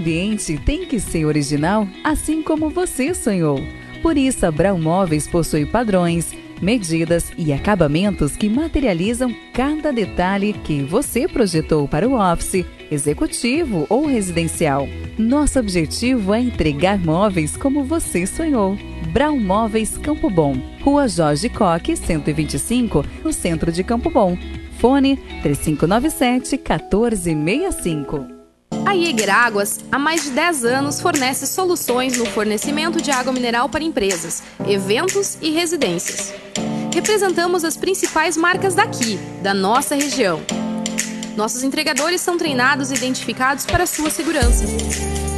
ambiente tem que ser original, assim como você sonhou. Por isso, a Brown Móveis possui padrões, medidas e acabamentos que materializam cada detalhe que você projetou para o office, executivo ou residencial. Nosso objetivo é entregar móveis como você sonhou. Brown Móveis Campo Bom, Rua Jorge Coque, 125, no centro de Campo Bom. Fone 3597 1465. A Jäger Águas, há mais de 10 anos, fornece soluções no fornecimento de água mineral para empresas, eventos e residências. Representamos as principais marcas daqui, da nossa região. Nossos entregadores são treinados e identificados para sua segurança.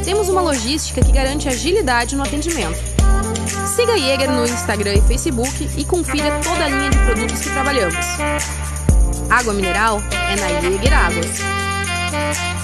Temos uma logística que garante agilidade no atendimento. Siga a Jäger no Instagram e Facebook e confira toda a linha de produtos que trabalhamos. Água mineral é na Jäger Águas.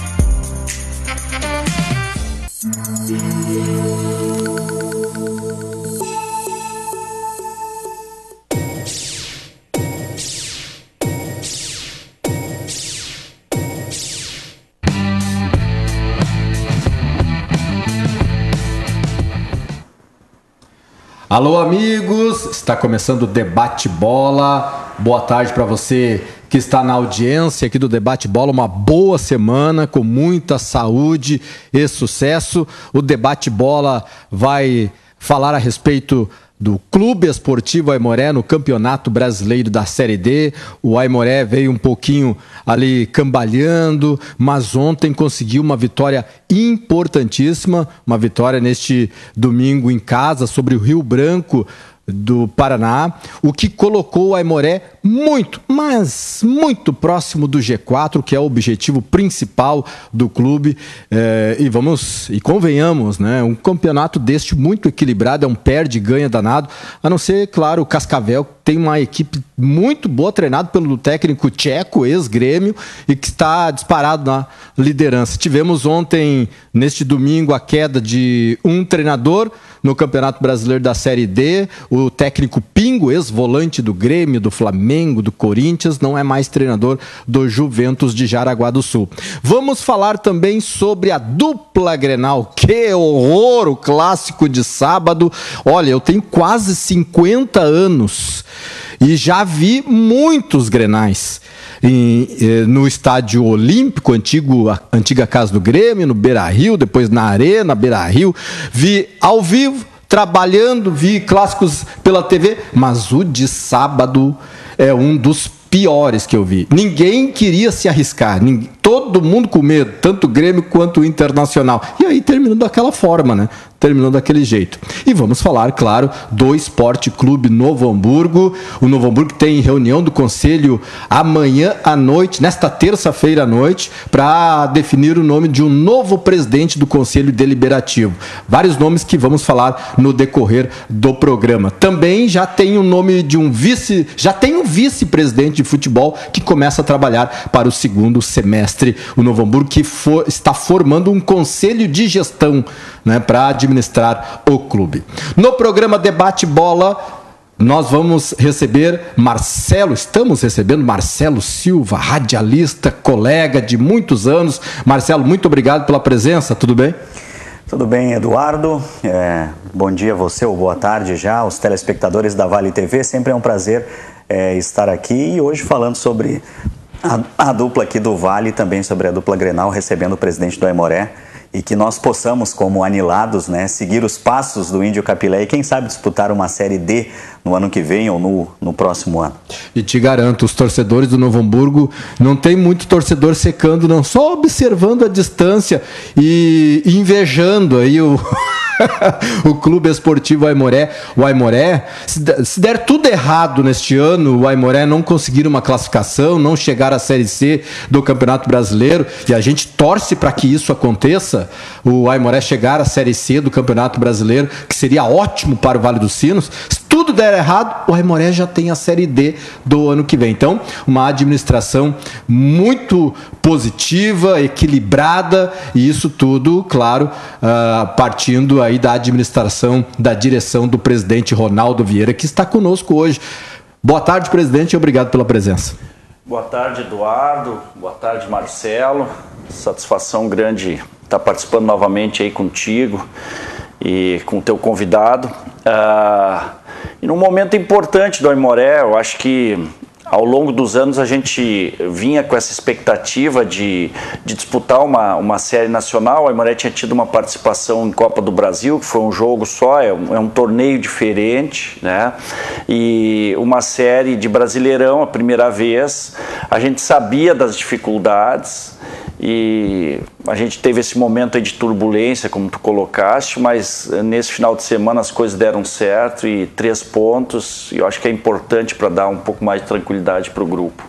Alô, amigos! Está começando o Debate Bola. Boa tarde para você que está na audiência aqui do Debate Bola. Uma boa semana com muita saúde e sucesso. O Debate Bola vai falar a respeito do Clube Esportivo Aimoré no Campeonato Brasileiro da Série D. O Aimoré veio um pouquinho ali cambalhando, mas ontem conseguiu uma vitória importantíssima, uma vitória neste domingo em casa sobre o Rio Branco do Paraná, o que colocou o Aimoré muito, mas muito próximo do G4, que é o objetivo principal do clube. É, e vamos, e convenhamos, né? Um campeonato deste muito equilibrado, é um perde e ganha danado, a não ser, claro, o Cascavel tem uma equipe muito boa, treinada pelo técnico tcheco, ex-grêmio, e que está disparado na liderança. Tivemos ontem, neste domingo, a queda de um treinador no Campeonato Brasileiro da Série D. O técnico Pingo, ex-volante do Grêmio, do Flamengo, do Corinthians, não é mais treinador do Juventus de Jaraguá do Sul. Vamos falar também sobre a dupla Grenal. Que horror! O clássico de sábado. Olha, eu tenho quase 50 anos e já vi muitos grenais. Eh, no estádio Olímpico, antigo, a antiga casa do Grêmio, no Beira Rio, depois na Arena, Beira Rio. Vi ao vivo, trabalhando, vi clássicos pela TV, mas o de sábado é um dos piores que eu vi. Ninguém queria se arriscar, ninguém, todo mundo com medo, tanto o Grêmio quanto o Internacional. E aí terminou daquela forma, né? Terminou daquele jeito. E vamos falar, claro, do Esporte Clube Novo Hamburgo. O Novo Hamburgo tem reunião do conselho amanhã à noite, nesta terça-feira à noite, para definir o nome de um novo presidente do conselho deliberativo. Vários nomes que vamos falar no decorrer do programa. Também já tem o nome de um vice, já tem um vice-presidente de futebol que começa a trabalhar para o segundo semestre. O Novo Hamburgo que for, está formando um conselho de gestão né, para administrar o clube. No programa Debate Bola, nós vamos receber Marcelo, estamos recebendo Marcelo Silva, radialista, colega de muitos anos. Marcelo, muito obrigado pela presença, tudo bem? Tudo bem, Eduardo. É, bom dia a você, ou boa tarde já, aos telespectadores da Vale TV. Sempre é um prazer é, estar aqui e hoje falando sobre a, a, dupla aqui do Vale, também sobre a dupla Grenal, recebendo o presidente do Aimoré e que nós possamos, como anilados, né, seguir os passos do Índio Capilé e quem sabe disputar uma Série D no ano que vem ou no, no próximo ano. E te garanto, os torcedores do Novo Hamburgo não tem muito torcedor secando, não, só observando a distância e invejando aí o o Clube Esportivo Aimoré. O Aimoré, se der tudo errado neste ano, o Aimoré não conseguir uma classificação, não chegar à Série C do Campeonato Brasileiro, e a gente torce para que isso aconteça, o Aimoré chegar à Série C do Campeonato Brasileiro, que seria ótimo para o Vale dos Sinos. Se tudo der errado, o Aimoré já tem a Série D do ano que vem. Então, uma administração muito positiva, equilibrada, e isso tudo, claro, uh, partindo aí da administração, da direção do presidente Ronaldo Vieira, que está conosco hoje. Boa tarde, presidente, e obrigado pela presença. Boa tarde, Eduardo. Boa tarde, Marcelo. Satisfação grande estar participando novamente aí contigo e com o teu convidado. Uh, e num momento importante do Aimoré, eu acho que ao longo dos anos a gente vinha com essa expectativa de, de disputar uma, uma série nacional. A Aimoré tinha tido uma participação em Copa do Brasil, que foi um jogo só, é um, é um torneio diferente, né? E uma série de Brasileirão, a primeira vez. A gente sabia das dificuldades e a gente teve esse momento de turbulência, como tu colocaste, mas eh, nesse final de semana as coisas deram certo e três pontos, e eu acho que é importante para dar um pouco mais de tranquilidade para o grupo.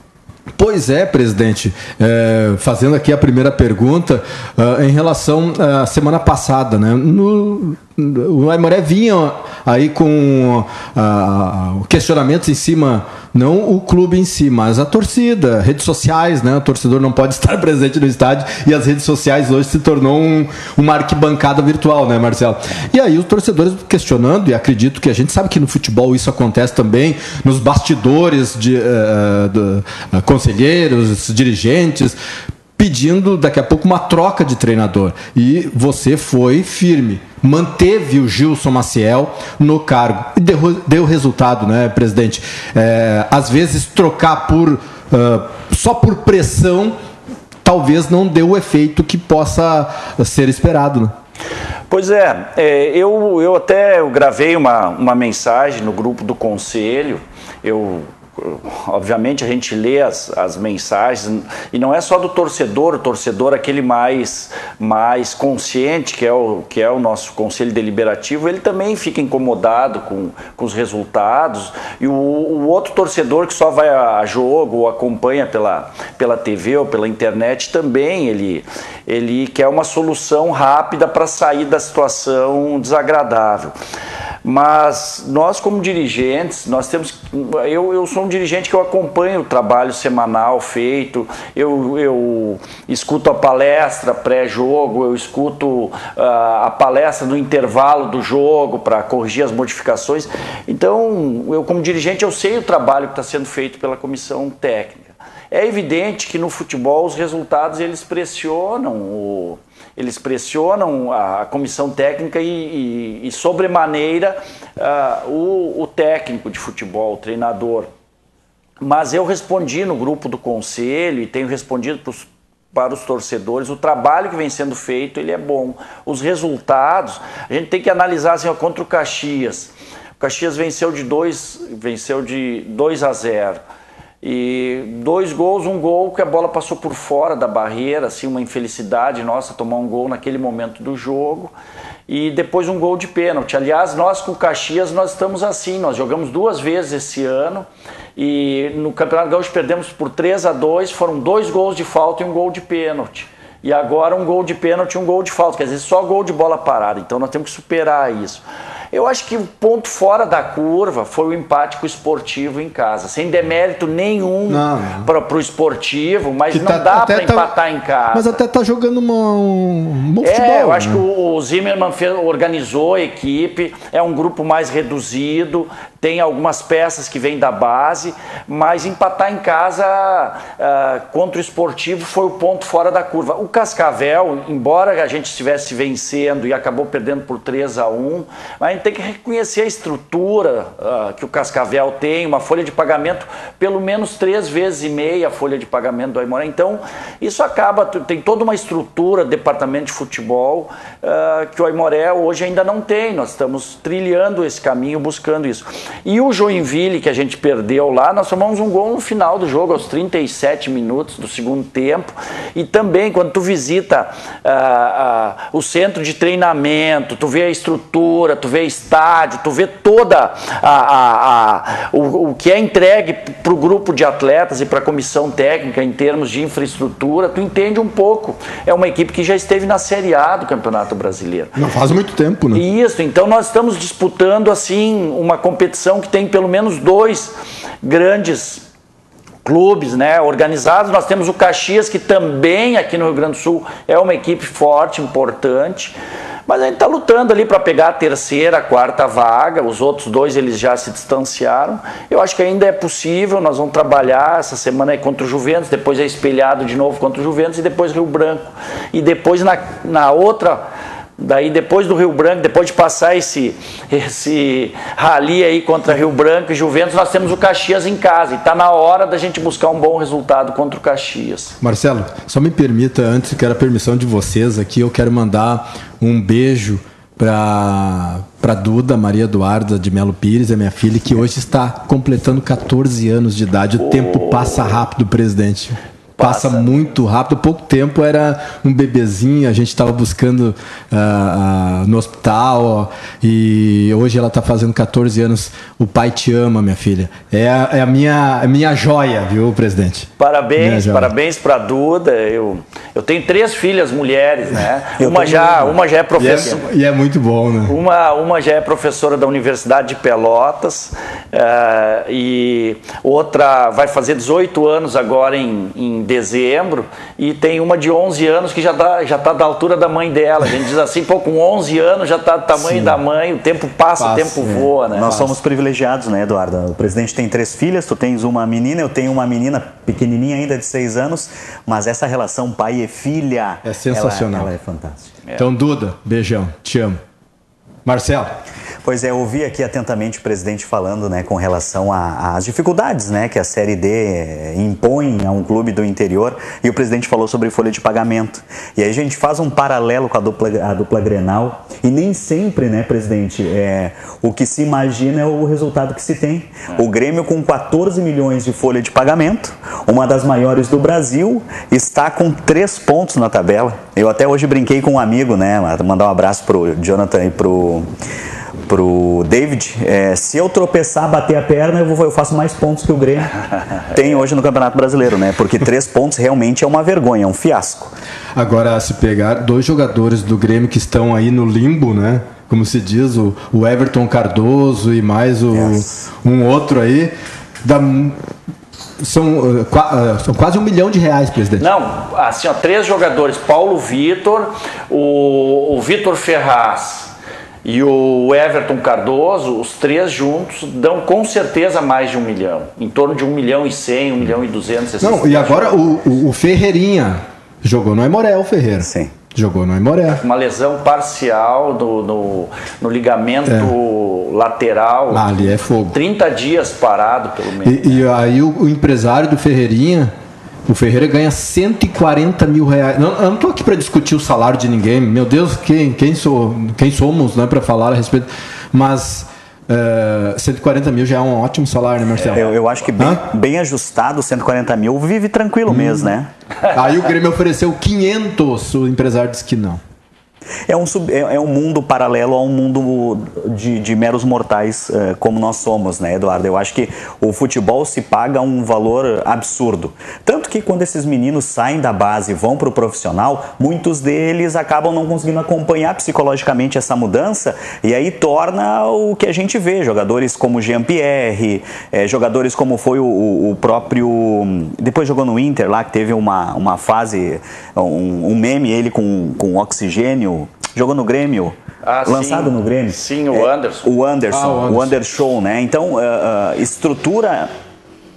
Pois é, presidente. É, fazendo aqui a primeira pergunta, uh, em relação à semana passada, né? No, o Aimoré vinha aí com uh, questionamentos em cima, não o clube em si, mas a torcida, redes sociais, né? O torcedor não pode estar presente no estádio e as redes sociais hoje se tornou um, uma arquibancada virtual, né, Marcelo? E aí os torcedores questionando, e acredito que a gente sabe que no futebol isso acontece também, nos bastidores de uh, de, uh, conselheiros, dirigentes, pedindo daqui a pouco uma troca de treinador. E você foi firme, manteve o Gilson Maciel no cargo. E deu, deu resultado, né, presidente? É, às vezes trocar por uh, só por pressão talvez não dê o efeito que possa ser esperado. Né? Pois é, é, eu, eu até gravei uma, uma mensagem no grupo do conselho. Eu obviamente a gente lê as, as mensagens e não é só do torcedor, o torcedor aquele mais mais consciente que é o que é o nosso conselho deliberativo, ele também fica incomodado com, com os resultados e o, o outro torcedor que só vai a jogo ou acompanha pela pela TV ou pela internet também ele ele quer uma solução rápida para sair da situação desagradável. Mas nós, como dirigentes, nós temos. Eu, eu sou um dirigente que eu acompanho o trabalho semanal feito, eu, eu escuto a palestra pré-jogo, eu escuto uh, a palestra no intervalo do jogo para corrigir as modificações. Então, eu, como dirigente, eu sei o trabalho que está sendo feito pela comissão técnica. É evidente que no futebol os resultados eles pressionam o eles pressionam a, comissão técnica e, e, e sobremaneira, uh, o, o técnico de futebol, o treinador. Mas eu respondi no grupo do conselho e tenho respondido pros, para os torcedores, o trabalho que vem sendo feito ele é bom. Os resultados, a gente tem que analisar assim, ó, contra o Caxias. O Caxias venceu de 2 venceu de 2 a 0. E dois gols, um gol que a bola passou por fora da barreira, assim, uma infelicidade nossa tomar um gol naquele momento do jogo. E depois um gol de pênalti. Aliás, nós com o Caxias nós estamos assim, nós jogamos duas vezes esse ano e no Campeonato Gaúcho perdemos por 3 a 2, foram dois gols de falta e um gol de pênalti. E agora um gol de pênalti um gol de falta, quer dizer, só gol de bola parada. Então nós temos que superar isso. Eu acho que o ponto fora da curva foi o empate com o esportivo em casa. Sem demérito nenhum para o esportivo, mas que não tá, dá para tá, empatar em casa. Mas até tá jogando uma, um bom futebol. É, eu acho né? que o Zimmermann fez, organizou a equipe, é um grupo mais reduzido, tem algumas peças que vêm da base, mas empatar em casa uh, contra o esportivo foi o ponto fora da curva. O Cascavel, embora a gente estivesse vencendo e acabou perdendo por 3 a 1 a gente tem que reconhecer a estrutura uh, que o Cascavel tem, uma folha de pagamento pelo menos três vezes e meia a folha de pagamento do Aimoré. Então, isso acaba, tem toda uma estrutura, departamento de futebol, uh, que o Aimoré hoje ainda não tem. Nós estamos trilhando esse caminho, buscando isso. E o Joinville, que a gente perdeu lá, nós tomamos um gol no final do jogo, aos 37 minutos do segundo tempo. E também, quando tu visita uh, uh, o centro de treinamento, tu vê a estrutura, tu vê estádio, tu vê toda a, a, a o, o, que é entregue para o grupo de atletas e para a comissão técnica em termos de infraestrutura, tu entende um pouco. É uma equipe que já esteve na Série A do Campeonato Brasileiro. Não faz muito tempo, né? Isso, então nós estamos disputando assim uma competição que tem pelo menos dois grandes clubes né, organizados. Nós temos o Caxias, que também aqui no Rio Grande do Sul é uma equipe forte, importante. Mas a gente está lutando ali para pegar a terceira, a quarta vaga. Os outros dois eles já se distanciaram. Eu acho que ainda é possível. Nós vamos trabalhar essa semana é contra o Juventus, depois é espelhado de novo contra o Juventus e depois Rio Branco. E depois na, na outra Daí depois do Rio Branco, depois de passar esse, esse rali aí contra Rio Branco e Juventus, nós temos o Caxias em casa. E está na hora da gente buscar um bom resultado contra o Caxias. Marcelo, só me permita, antes que era a permissão de vocês aqui, eu quero mandar um beijo para Duda Maria Eduarda de Melo Pires, a minha filha, que hoje está completando 14 anos de idade. O oh. tempo passa rápido, presidente passa, muito rápido. Pouco tempo era um bebezinho, a gente estava buscando uh, uh, no hospital e hoje ela está fazendo 14 anos. O pai te ama, minha filha. É a, é a minha, a minha joia, viu, presidente? Parabéns, parabéns para Duda. Eu, eu tenho três filhas mulheres, né? uma já, uma já é professora. E é, e é, muito bom, né? Uma, uma já é professora da Universidade de Pelotas uh, e outra vai fazer 18 anos agora em, em dezembro, e tem uma de 11 anos que já está já tá da altura da mãe dela. A gente diz assim, pô, com 11 anos já está do tamanho Sim. da mãe, o tempo passa, passa o tempo é. voa, né? Nós passa. somos privilegiados, né, Eduardo? O presidente tem três filhas, tu tens uma menina, eu tenho uma menina pequenininha ainda de 6 anos, mas essa relação pai e filha... É sensacional. Ela, ela é fantástica. É. Então, Duda, beijão, te amo. Marcelo. Pois é, ouvi aqui atentamente o presidente falando né, com relação às dificuldades né, que a Série D eh, impõe a um clube do interior e o presidente falou sobre folha de pagamento. E aí a gente faz um paralelo com a dupla, a dupla Grenal e nem sempre, né, presidente, é, o que se imagina é o resultado que se tem. O Grêmio com 14 milhões de folha de pagamento, uma das maiores do Brasil, está com três pontos na tabela. Eu até hoje brinquei com um amigo, né, mandar um abraço pro Jonathan e pro pro David, é, se eu tropeçar, bater a perna, eu, vou, eu faço mais pontos que o Grêmio tem hoje no Campeonato Brasileiro, né? Porque três pontos realmente é uma vergonha, é um fiasco. Agora, se pegar dois jogadores do Grêmio que estão aí no limbo, né? Como se diz, o, o Everton Cardoso e mais o, yes. um outro aí, dá são, uh, são quase um milhão de reais, presidente. Não, assim, ó, três jogadores: Paulo Vitor, o, o Vitor Ferraz e o Everton Cardoso, os três juntos, dão com certeza mais de um milhão. Em torno de um milhão e cem, um milhão e duzentos. Não, e agora o, o, Ferreirinha jogou no Emoré, Ferreira. Sim. Jogou no Emoré. Uma lesão parcial do, no, no ligamento é. lateral. Ah, ali é fogo. 30 dias parado, pelo menos. E, e aí o, o empresário do Ferreirinha o Ferreira ganha 140 mil reais. Não, eu não estou aqui para discutir o salário de ninguém. Meu Deus, quem, quem, sou, quem somos né, para falar a respeito. Mas uh, eh, 140 mil já é um ótimo salário, né, Marcelo? Eu, eu acho que bem, bem, ajustado, 140 mil, vive tranquilo hum. mesmo, né? Aí o Grêmio ofereceu 500, o empresário disse que não. É um, sub, é, é, um mundo paralelo a um mundo de, de meros mortais uh, como nós somos, né, Eduardo? Eu acho que o futebol se paga um valor absurdo. Tanto que quando esses meninos saem da base e vão para o profissional, muitos deles acabam não conseguindo acompanhar psicologicamente essa mudança e aí torna o que a gente vê: jogadores como Jean-Pierre, é, jogadores como foi o, o, próprio. Depois jogou no Inter lá, que teve uma, uma fase, um, um meme, ele com, com oxigênio jogou no Grêmio, ah, lançado sim. no Grêmio. Sim, o Anderson. o Anderson, ah, o Anderson, o Anderson, né? Então, uh, uh, estrutura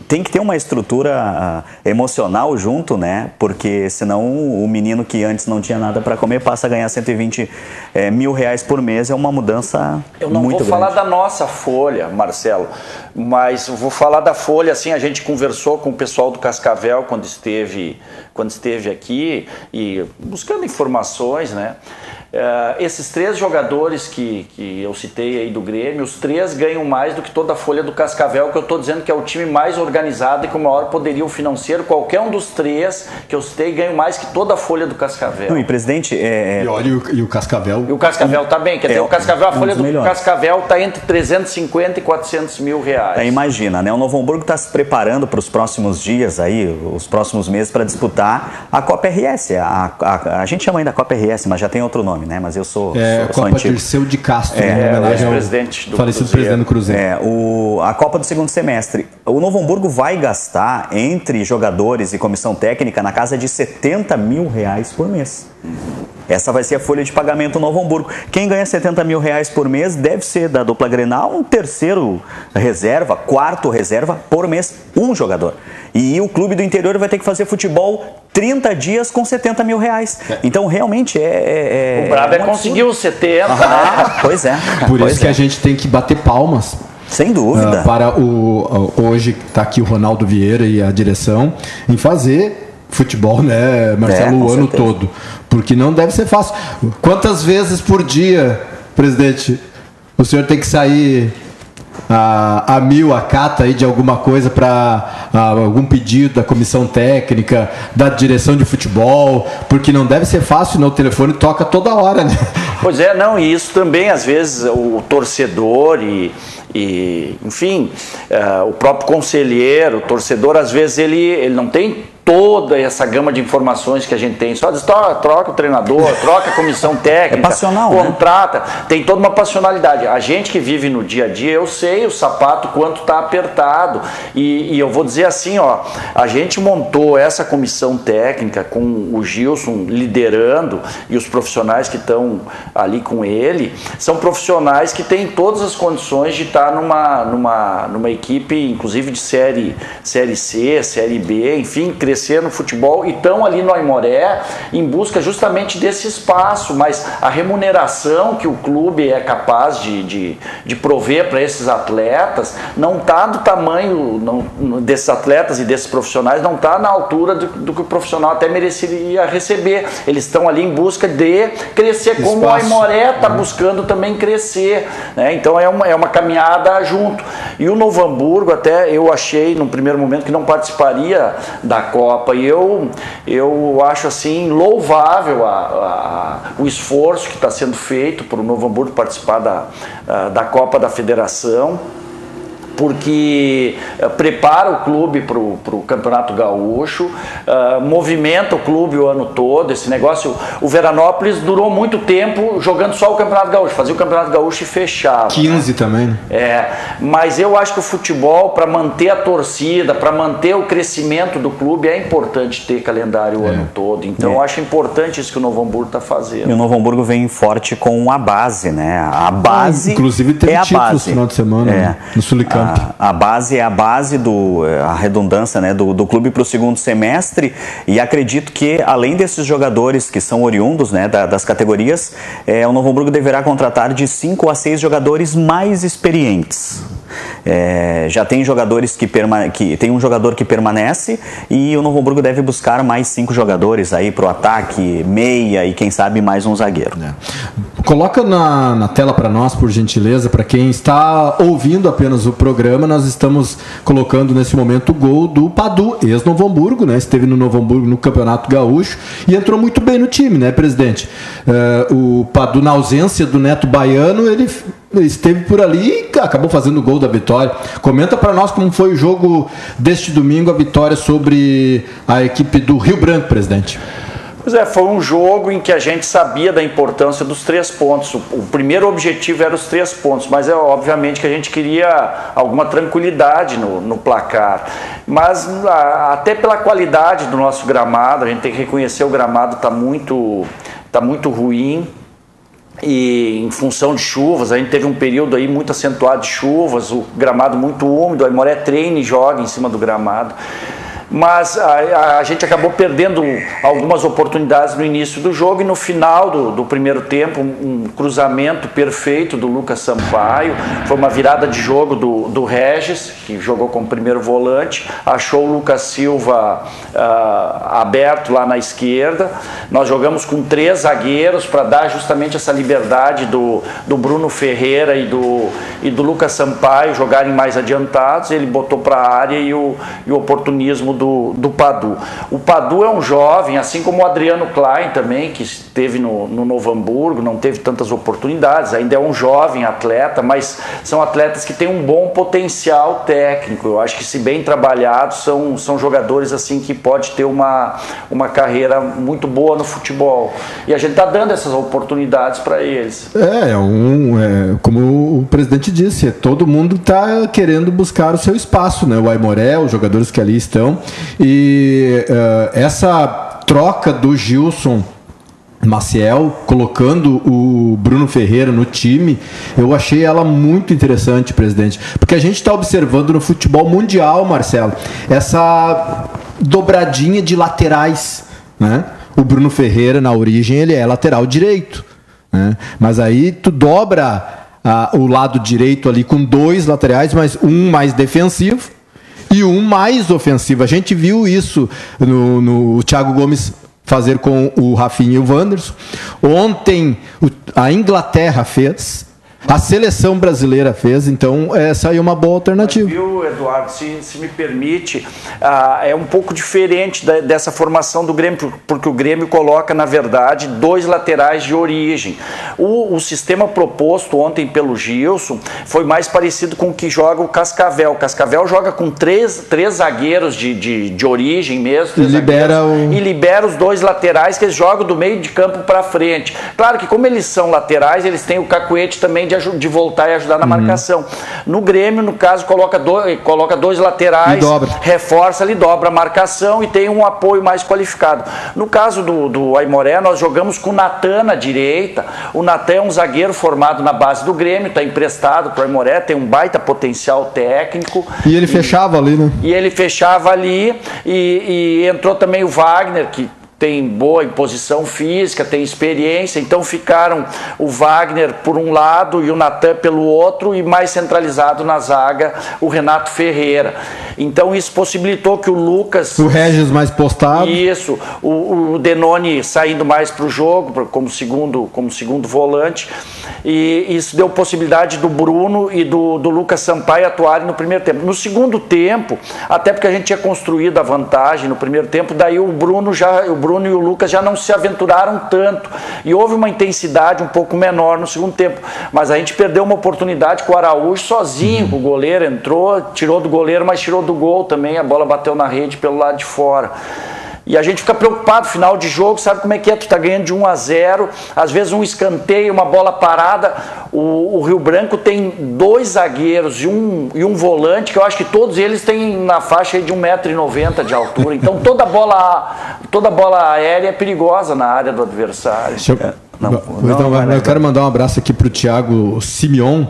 tem que ter uma estrutura uh, emocional junto, né? Porque senão o menino que antes não tinha nada para comer passa a ganhar 120 é, mil reais por mês. É uma mudança Eu não muito vou grande. falar da nossa folha, Marcelo, mas vou falar da folha. Assim, a gente conversou com o pessoal do Cascavel quando esteve, quando esteve aqui e buscando informações, né? Uh, esses três jogadores que, que eu citei aí do Grêmio, os três ganham mais do que toda a folha do Cascavel, que eu estou dizendo que é o time mais organizado e com maior poderio financeiro. Qualquer um dos três que eu citei ganha mais que toda a folha do Cascavel. Não, e presidente. É... é- e olha, e o, Cascavel. E o Cascavel está bem. Quer dizer, é, o Cascavel, a folha do melhores. Cascavel está entre 350 e 400 mil reais. É, imagina, né? O Novo Hamburgo está se preparando para os próximos dias aí, os próximos meses, para disputar a Copa RS. A, a, a, a gente chama ainda Copa RS, mas já tem outro nome, né? Mas eu sou. É, sou, Copa sou antigo. Dirceu de Castro, é, né? homenagem presidente do falecido presidente do Cruzeiro. É, o, a Copa do segundo semestre. O Novo Hamburgo vai gastar entre jogadores e comissão técnica na casa de 70 mil reais por mês. Essa vai ser a folha de pagamento no Novo Hamburgo. Quem ganha 70 mil reais por mês deve ser da dupla Grenal um terceiro reserva, quarto reserva por mês, um jogador. E o clube do interior vai ter que fazer futebol 30 dias com 70 mil reais. É. Então, realmente, é. é, é o Brabo é, conseguiu 70, ah, né? Pois é. Por pois isso que é. a gente tem que bater palmas sem dúvida. Uh, para o hoje está aqui o Ronaldo Vieira e a direção em fazer futebol, né, Marcelo, é, o ano certeza. todo, porque não deve ser fácil. Quantas vezes por dia, presidente, o senhor tem que sair a, a mil, a cata aí de alguma coisa para algum pedido da comissão técnica, da direção de futebol, porque não deve ser fácil, não, o telefone toca toda hora, né? Pois é, não, e isso também, às vezes, o torcedor e, e enfim, é, o próprio conselheiro, o torcedor, às vezes ele, ele não tem toda essa gama de informações que a gente tem. Só diz, troca o treinador, troca a comissão técnica, é passional, né? contrata, né? tem toda uma passionalidade. A gente que vive no dia a dia, eu sei o sapato quanto está apertado. E, e, eu vou dizer assim, ó, a gente montou essa comissão técnica com o Gilson liderando e os profissionais que estão ali com ele, são profissionais que têm todas as condições de estar numa, numa, numa equipe, inclusive de série, série C, série B, enfim, crescendo crescer no futebol e estão ali no Aimoré em busca justamente desse espaço, mas a remuneração que o clube é capaz de, de, de prover para esses atletas não está do tamanho não, desses atletas e desses profissionais, não está na altura do, do, que o profissional até mereceria receber. Eles estão ali em busca de crescer, espaço. como o Aimoré está uhum. buscando também crescer. Né? Então é uma, é uma caminhada junto. E o Novo Hamburgo, até eu achei no primeiro momento que não participaria da Copa Copa. E eu, eu acho assim louvável a, a, o esforço que está sendo feito para o Novo Hamburgo participar da, da Copa da Federação porque uh, prepara o clube para o Campeonato Gaúcho, uh, movimenta o clube o ano todo. Esse negócio, o Veranópolis durou muito tempo jogando só o Campeonato Gaúcho, fazia o Campeonato Gaúcho e fechava. 15 né? também. Né? É, mas eu acho que o futebol, para manter a torcida, para manter o crescimento do clube, é importante ter calendário o é. ano todo. Então é. eu acho importante isso que o Novo Hamburgo está fazendo. E o Novo Hamburgo vem forte com a base, né? A base. Ah, inclusive teve é títulos no final de semana é. né? no A, base é a base do a redundância né, do, do clube para o segundo semestre e acredito que além desses jogadores que são oriundos né, da, das categorias, é, o Novo Hamburgo deverá contratar de 5 a 6 jogadores mais experientes. É, já tem jogadores que, que tem um jogador que permanece e o Novo Hamburgo deve buscar mais cinco jogadores aí para o ataque, meia e quem sabe mais um zagueiro. É. Coloca na, na tela para nós, por gentileza, para quem está ouvindo apenas o programa, nós estamos colocando nesse momento o gol do Padu, ex-Novo Hamburgo, né? Esteve no Novo Hamburgo no Campeonato Gaúcho e entrou muito bem no time, né, presidente? Uh, o Padu, na ausência do Neto Baiano, ele esteve por ali e acabou fazendo o gol da vitória. Comenta para nós como foi o jogo deste domingo, a vitória sobre a equipe do Rio Branco, presidente. Pois é, foi um jogo em que a gente sabia da importância dos três pontos. O, primeiro objetivo era os três pontos, mas é obviamente que a gente queria alguma tranquilidade no, no placar. Mas a, até pela qualidade do nosso gramado, a gente tem que reconhecer o gramado está muito, tá muito ruim e em função de chuvas, a gente teve um período aí muito acentuado de chuvas, o gramado muito úmido, a Moré treina e joga em cima do gramado mas a, a, gente acabou perdendo algumas oportunidades no início do jogo e no final do, do primeiro tempo, um, um, cruzamento perfeito do Lucas Sampaio, foi uma virada de jogo do, do Regis, que jogou como primeiro volante, achou o Lucas Silva uh, aberto lá na esquerda, nós jogamos com três zagueiros para dar justamente essa liberdade do, do Bruno Ferreira e do, e do Lucas Sampaio jogarem mais adiantados, ele botou para a área e o, e o oportunismo do, do Padu. O Padu é um jovem, assim como o Adriano Klein também, que esteve no, no Novo Hamburgo, não teve tantas oportunidades, ainda é um jovem atleta, mas são atletas que têm um bom potencial técnico. Eu acho que se bem trabalhados, são, são jogadores assim que pode ter uma, uma carreira muito boa no futebol. E a gente está dando essas oportunidades para eles. É, é um, é, como o presidente disse, todo mundo está querendo buscar o seu espaço, né? O Aimoré, os jogadores que ali estão, e uh, essa troca do Gilson Maciel, colocando o Bruno Ferreira no time, eu achei ela muito interessante, presidente. Porque a gente está observando no futebol mundial, Marcelo, essa dobradinha de laterais. Né? O Bruno Ferreira, na origem, ele é lateral direito. Né? Mas aí tu dobra o lado direito ali com dois laterais, mas um mais defensivo e um mais ofensivo. A gente viu isso no, no Thiago Gomes fazer com o Rafinha e o Wanderson. Ontem a Inglaterra fez, a seleção brasileira fez, então essa aí é uma boa alternativa. Mas, viu, Eduardo, se, se me permite, ah, é um pouco diferente da, dessa formação do Grêmio, porque o Grêmio coloca, na verdade, dois laterais de origem. O, o sistema proposto ontem pelo Gilson foi mais parecido com o que joga o Cascavel. O Cascavel joga com três, três zagueiros de, de, de origem mesmo. E libera, o... e libera os dois laterais que eles jogam do meio de campo para frente. Claro que, como eles são laterais, eles têm o cacuete também de de, de voltar e ajudar na uhum. marcação. No Grêmio, no caso, coloca dois, coloca dois laterais, reforça ali, dobra a marcação e tem um apoio mais qualificado. No caso do, do Aimoré, nós jogamos com o Natan na direita. O Natan é um zagueiro formado na base do Grêmio, está emprestado para o Aimoré, tem um baita potencial técnico. E ele e, fechava ali, né? E ele fechava ali e, e entrou também o Wagner, que tem boa imposição física, tem experiência, então ficaram o Wagner por um lado e o Natan pelo outro e mais centralizado na zaga o Renato Ferreira. Então isso possibilitou que o Lucas... O Regis mais postado. Isso, o, o Denoni saindo mais para o jogo como segundo, como segundo volante e isso deu possibilidade do Bruno e do, do Lucas Sampaio atuarem no primeiro tempo. No segundo tempo, até porque a gente tinha construído a vantagem no primeiro tempo, daí o Bruno já... O Bruno e o Lucas já não se aventuraram tanto. E houve uma intensidade um pouco menor no segundo tempo. Mas a gente perdeu uma oportunidade com o Araújo sozinho. O goleiro entrou, tirou do goleiro, mas tirou do gol também. A bola bateu na rede pelo lado de fora. E a gente fica preocupado, final de jogo, sabe como é que é? Tu tá ganhando de 1 a 0, às vezes um escanteio, uma bola parada. O, o Rio Branco tem dois zagueiros e um, e um volante, que eu acho que todos eles têm na faixa de 1,90m de altura. Então toda bola, toda bola aérea é perigosa na área do adversário. Eu... É, não, não, não, não, eu quero mandar um abraço aqui para o Thiago Simeon.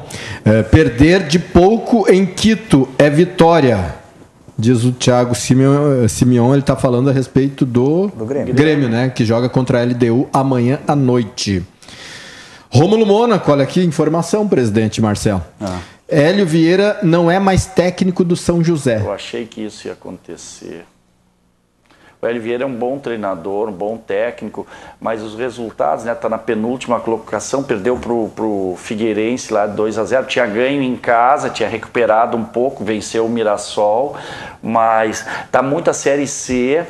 É, perder de pouco em Quito é vitória. Diz o Thiago Simeon, Simeon ele está falando a respeito do, do Grêmio. Grêmio, né? Que joga contra a LDU amanhã à noite. Rômulo Mônaco, olha aqui, informação, presidente Marcelo. Ah. Hélio Vieira não é mais técnico do São José. Eu achei que isso ia acontecer. O Hélio Vieira é um bom treinador, um bom técnico, mas os resultados, né? Tá na penúltima colocação, perdeu pro, pro Figueirense lá 2 a 0 tinha ganho em casa, tinha recuperado um pouco, venceu o Mirassol, mas tá muito a Série C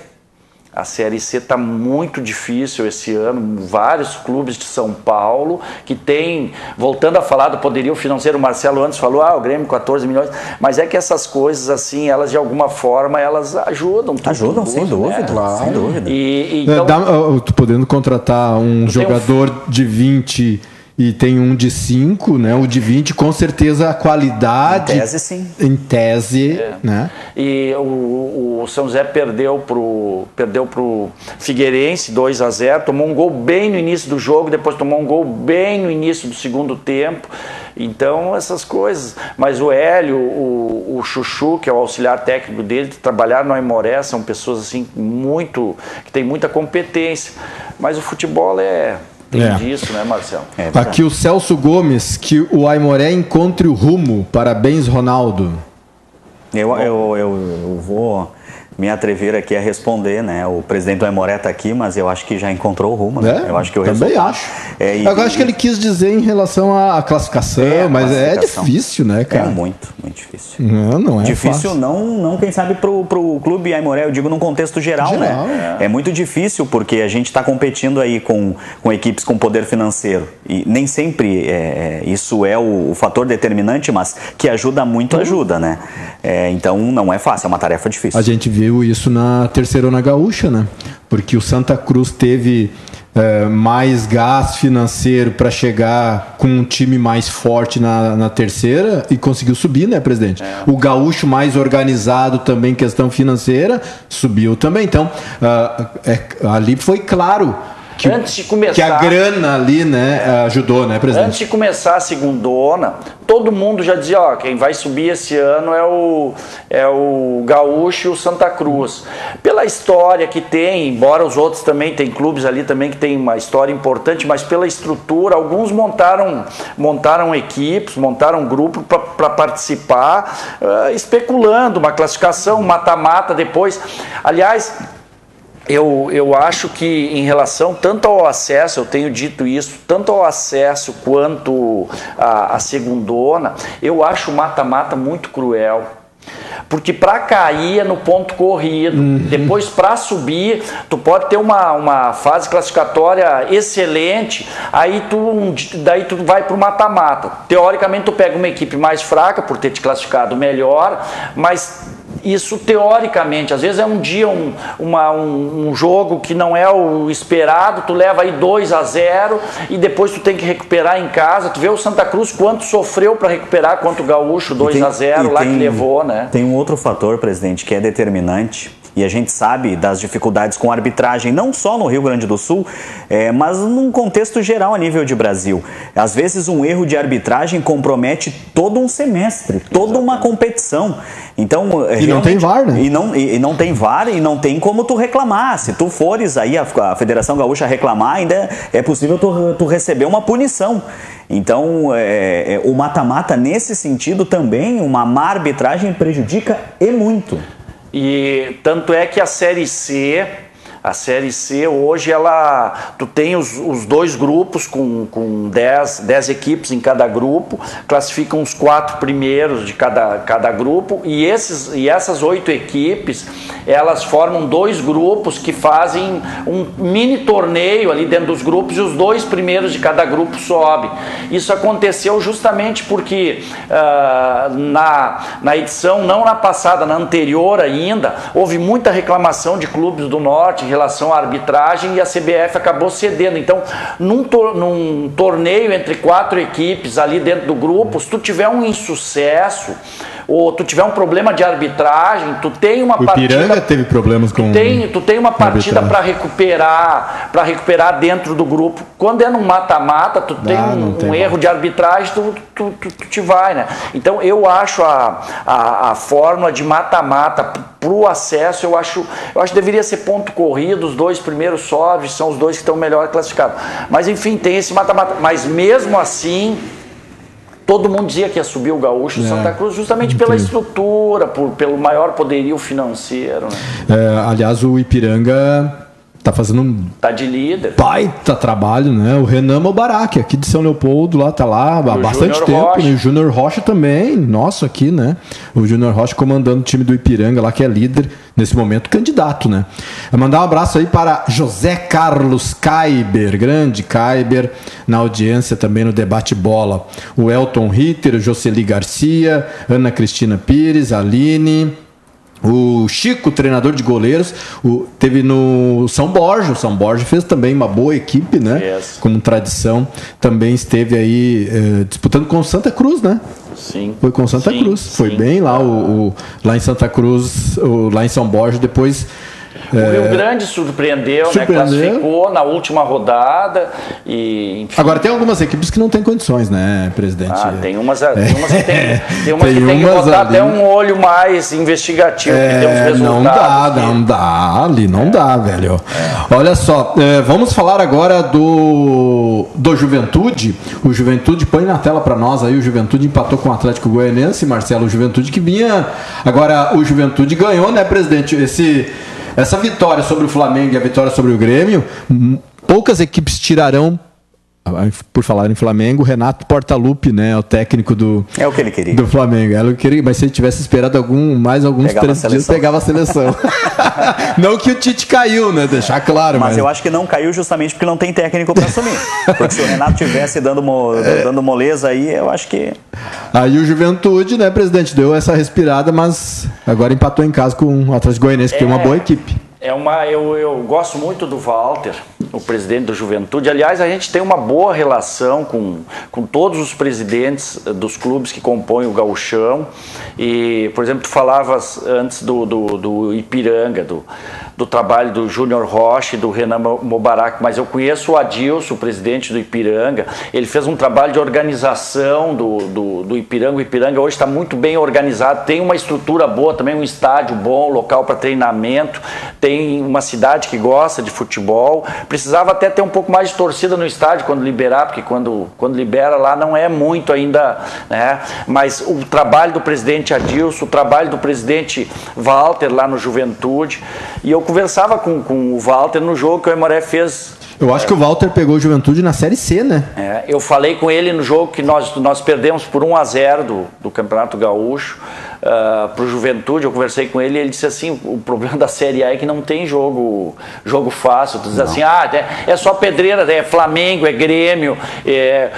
a Série C está muito difícil esse ano. Vários clubes de São Paulo que tem, voltando a falar do poderio financeiro, o Marcelo antes falou, ah, o Grêmio 14 milhões, mas é que essas coisas assim, elas de alguma forma, elas ajudam. Ajudam, sem dúvida, né? claro. sem dúvida. E, e então... Dá, podendo contratar um jogador um... de 20 e tem um de 5, né? O de 20, com certeza a qualidade. Em tese, sim. Em tese, é. né? E o, o, São José perdeu pro, perdeu pro Figueirense 2 a 0 tomou um gol bem no início do jogo, depois tomou um gol bem no início do segundo tempo. Então, essas coisas. Mas o Hélio, o, o Chuchu, que é o auxiliar técnico dele, trabalhar no Aimoré, são pessoas assim muito. que têm muita competência. Mas o futebol é tem é. disso, né, Marcelo? É, Aqui o Celso Gomes, que o Aimoré encontre o rumo. Parabéns, Ronaldo. Eu, eu, eu, eu vou me atrever aqui a responder, né? O presidente do Aimoré está aqui, mas eu acho que já encontrou o rumo, né? É, eu acho que o também resultado... acho. É, e, eu acho que ele quis dizer em relação à classificação, é, mas é classificação. é difícil, né, cara? É muito, muito difícil. Não, não é Difícil fácil. não, não quem sabe pro, pro clube Aimoré, eu digo num contexto geral, geral né? É. é. muito difícil porque a gente está competindo aí com, com equipes com poder financeiro e nem sempre é, é, isso é o, o, fator determinante, mas que ajuda muito, ajuda, né? É, então não é fácil, é uma tarefa difícil. A gente viu isso na terceirona gaúcha, né? Porque o Santa Cruz teve é, mais gás financeiro para chegar com um time mais forte na, na terceira e conseguiu subir, né, presidente? É. O gaúcho mais organizado também, questão financeira, subiu também. Então, uh, é, ali foi claro que, antes de começar. Que a grana ali, né, ajudou, né, presidente? Antes de começar a segundona, todo mundo já dizia, ó, quem vai subir esse ano é o, é o Gaúcho e o Santa Cruz. Pela história que tem, embora os outros também tem clubes ali também que tem uma história importante, mas pela estrutura, alguns montaram, montaram equipes, montaram grupo para participar, uh, especulando uma classificação, mata-mata depois. Aliás, eu, eu acho que em relação tanto ao acesso, eu tenho dito isso, tanto ao acesso quanto a, a segundona, eu acho o mata-mata muito cruel. Porque para cair é no ponto corrido, uhum. depois para subir, tu pode ter uma, uma fase classificatória excelente, aí tu, daí tu vai para o mata-mata. Teoricamente tu pega uma equipe mais fraca por ter te classificado melhor, mas isso teoricamente, às vezes é um dia um, uma, um, um, jogo que não é o esperado, tu leva aí 2 a 0 e depois tu tem que recuperar em casa. Tu vê o Santa Cruz quanto sofreu para recuperar quanto o Gaúcho 2 a 0 lá tem, que levou, né? Tem um outro fator, presidente, que é determinante e a gente sabe das dificuldades com arbitragem, não só no Rio Grande do Sul, é, mas num contexto geral a nível de Brasil. Às vezes, um erro de arbitragem compromete todo um semestre, toda uma competição. Então, e não tem VAR, né? E não, e, e, não tem VAR e não tem como tu reclamar. Se tu fores aí a, a Federação Gaúcha reclamar, ainda é possível tu, tu receber uma punição. Então, é, é, o mata-mata, nesse sentido, também, uma má arbitragem prejudica e muito. E tanto é que a Série C a Série C hoje ela tu tem os, os dois grupos com, com dez, dez equipes em cada grupo, classificam os quatro primeiros de cada, cada grupo e, esses, e essas oito equipes elas formam dois grupos que fazem um mini torneio ali dentro dos grupos e os dois primeiros de cada grupo sobem. Isso aconteceu justamente porque uh, na, na edição, não na passada, na anterior ainda, houve muita reclamação de clubes do norte relação à arbitragem e a CBF acabou cedendo. Então, num, tor num torneio entre quatro equipes ali dentro do grupo, se tu tiver um insucesso, ou tu tiver um problema de arbitragem, tu tem uma o partida. Ipiranga teve problemas com. Tu tem, tu tem uma partida para recuperar, para recuperar dentro do grupo. Quando é no mata-mata, tu tem ah, um, tem um erro de arbitragem, tu, tu, tu, tu, te vai, né? Então eu acho a, a, a fórmula de mata-mata para o acesso, eu acho, eu acho que deveria ser ponto corrido, os dois primeiros sobem, são os dois que estão melhor classificados. Mas enfim, tem esse mata-mata. Mas mesmo assim Todo mundo dizia que ia subir o Gaúcho é, Santa Cruz justamente pela estrutura, por, pelo maior poderio financeiro. Né? É, aliás, o Ipiranga tá fazendo um tá de líder. baita trabalho, né? O Renan Mobarak, aqui de São Leopoldo, lá tá lá há o bastante Junior tempo. Rocha. Né? O Júnior Rocha também, nosso aqui, né? O Júnior Rocha comandando o time do Ipiranga lá, que é líder nesse momento, candidato, né? Eu mandar um abraço aí para José Carlos Kaiber, grande Kaiber, na audiência também no debate bola. O Elton Ritter, Jocely Garcia, Ana Cristina Pires, Aline, o Chico, treinador de goleiros, o, teve no São Borja. O São Borja fez também uma boa equipe, né? Yes. Como tradição. Também esteve aí eh, disputando com o Santa Cruz, né? Sim. Foi com Santa sim, Cruz. Foi bem lá, o, o, lá em Santa Cruz, o, lá em São Borja. Depois o é... Rio Grande surpreendeu, surpreendeu, né? Classificou na última rodada e enfim. Agora tem algumas equipes que não têm condições, né, presidente? Ah, tem umas, tem umas que tem, tem umas tem que, tem que botar ali... até um olho mais investigativo é, que tem uns resultados. Não dá, que... não dá, ali não é. dá, velho. É. Olha só, é, vamos falar agora do do Juventude. O Juventude põe na tela para nós aí, o Juventude empatou com o Atlético Goianense, Marcelo, o Juventude que vinha, agora o Juventude ganhou, né, presidente? Esse essa vitória sobre o Flamengo e a vitória sobre o Grêmio, poucas equipes tirarão por falar em Flamengo, Renato Portaluppi, né, o técnico do É o que ele queria. Do Flamengo. Ela é queria, mas se ele tivesse esperado algum mais alguns pegava três dias, pegava a seleção. não que o Tite caiu, né, deixar claro, mas, mas eu acho que não caiu justamente porque não tem técnico para assumir. Porque se o Renato tivesse dando mo... é. dando moleza aí, eu acho que Aí o Juventude, né, presidente, deu essa respirada, mas agora empatou em casa com o Atlético Goianiense, que é, tem uma boa equipe. É uma, eu, eu gosto muito do Walter, o presidente do Juventude. Aliás, a gente tem uma boa relação com, com todos os presidentes dos clubes que compõem o gauchão. E, por exemplo, tu falavas antes do, do, do Ipiranga, do, do trabalho do Júnior Rocha e do Renan Mobarak, mas eu conheço o Adilson, o presidente do Ipiranga. Ele fez um trabalho de organização do, do, do Ipiranga. O Ipiranga hoje está muito bem organizado, tem uma estrutura boa, também um estádio bom, local para treinamento, tem uma cidade que gosta de futebol. Precisava até ter um pouco mais de torcida no estádio quando liberar, porque quando, quando libera lá não é muito ainda, né? Mas o trabalho do presidente Adilson, o trabalho do presidente Walter lá no Juventude. E eu conversava com, com o Walter no jogo que o Emoré fez eu acho que o Walter pegou Juventude na Série C, né? É, eu falei com ele no jogo que nós, nós perdemos por 1 a 0 do, do Campeonato Gaúcho uh, ah, para o Juventude. Eu conversei com ele e ele disse assim: o problema da Série A é que não tem jogo, jogo fácil. Tu diz não. assim: ah, é, é, só pedreira, é Flamengo, é Grêmio, é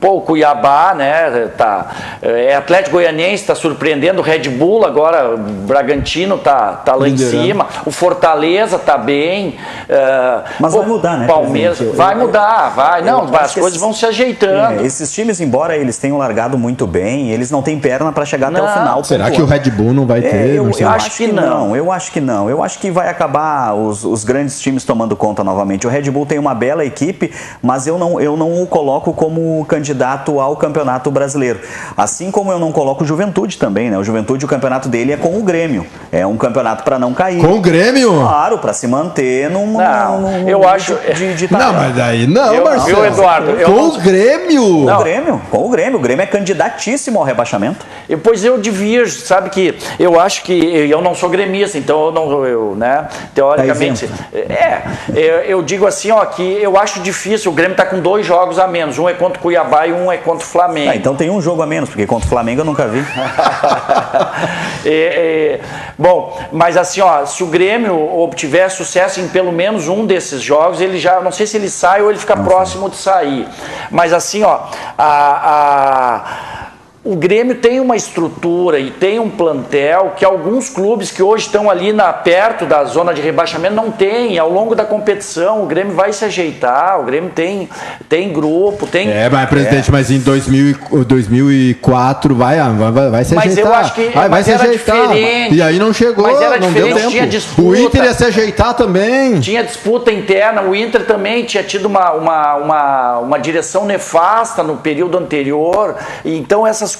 pô, Cuiabá, né? Tá, é Atlético Goianiense, está surpreendendo, o Red Bull agora, o Bragantino tá, tá lá Liderando. em cima, o Fortaleza tá bem. Uh, Mas pô, vai mudar, né? Palmeiras, vai mudar, vai. Não, as coisas esses, vão se ajeitando. É, esses times, embora eles tenham largado muito bem, eles não têm perna para chegar não, até o final. Será que o Red Bull não vai é, ter? eu, eu acho que não. Eu acho que não. Eu acho que vai acabar os, os grandes times tomando conta novamente. O Red Bull tem uma bela equipe, mas eu não, eu não o coloco como candidato ao campeonato brasileiro. Assim como eu não coloco o Juventude também, né? O Juventude, o campeonato dele é com o Grêmio. É um campeonato para não cair. Com o Grêmio? Claro, para se manter num. Não, num, eu acho. De, de, não, mas daí não, eu, Marcelo. Eu, Eduardo. Eu com não... o Grêmio? Com o Grêmio. Com o Grêmio. O Grêmio é candidatíssimo ao rebaixamento. E, pois eu devia, sabe que eu acho que eu não sou gremista, então eu não, eu, né, teoricamente, é, eu digo assim, ó, que eu acho difícil, o Grêmio está com dois jogos a menos, um é contra o Cuiabá e um é contra o Flamengo. Ah, então tem um jogo a menos, porque contra o Flamengo eu nunca vi. é, é, bom, mas assim, ó, se o Grêmio obtiver sucesso em pelo menos um desses jogos, ele já, não sei se ele sai ou ele fica próximo de sair, mas assim, ó, a, a o Grêmio tem uma estrutura e tem um plantel que alguns clubes que hoje estão ali na, perto da zona de rebaixamento não têm. Ao longo da competição, o Grêmio vai se ajeitar, o Grêmio tem, tem grupo, tem. É, mas presidente, é. mas em 2000, 2004 vai, vai, vai se mas ajeitar. Mas eu acho que vai, vai se ajeitar. Diferente. E aí não chegou, mas era não deu tempo. Tinha disputa, o Inter ia se ajeitar também. Tinha disputa interna, o Inter também tinha tido uma, uma, uma, uma direção nefasta no período anterior. Então essas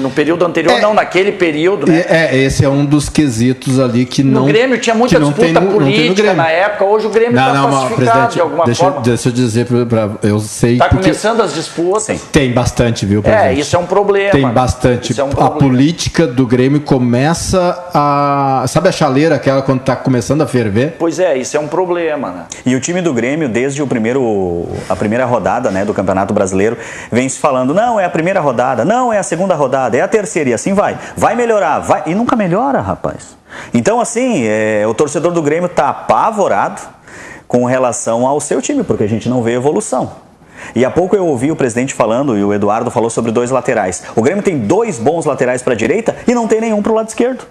no período anterior, é, não, naquele período. Né? É, esse é um dos quesitos ali que não. No Grêmio tinha muita disputa no, política na época, hoje o Grêmio está pacificado de alguma deixa, forma. Deixa eu dizer, pra, eu sei. Está começando as disputas. Sim. Tem bastante, viu, presidente? É, isso é um problema. Tem bastante. É um a política do Grêmio começa a. Sabe a chaleira aquela quando está começando a ferver? Pois é, isso é um problema, né? E o time do Grêmio, desde o primeiro, a primeira rodada né, do Campeonato Brasileiro, vem se falando: não, é a primeira rodada, não, é a segunda segunda rodada, é a terceira, e assim vai. Vai melhorar, vai. E nunca melhora, rapaz. Então, assim, é, o torcedor do Grêmio está apavorado com relação ao seu time, porque a gente não vê evolução. E há pouco eu ouvi o presidente falando, e o Eduardo falou sobre dois laterais. O Grêmio tem dois bons laterais para a direita e não tem nenhum para o lado esquerdo.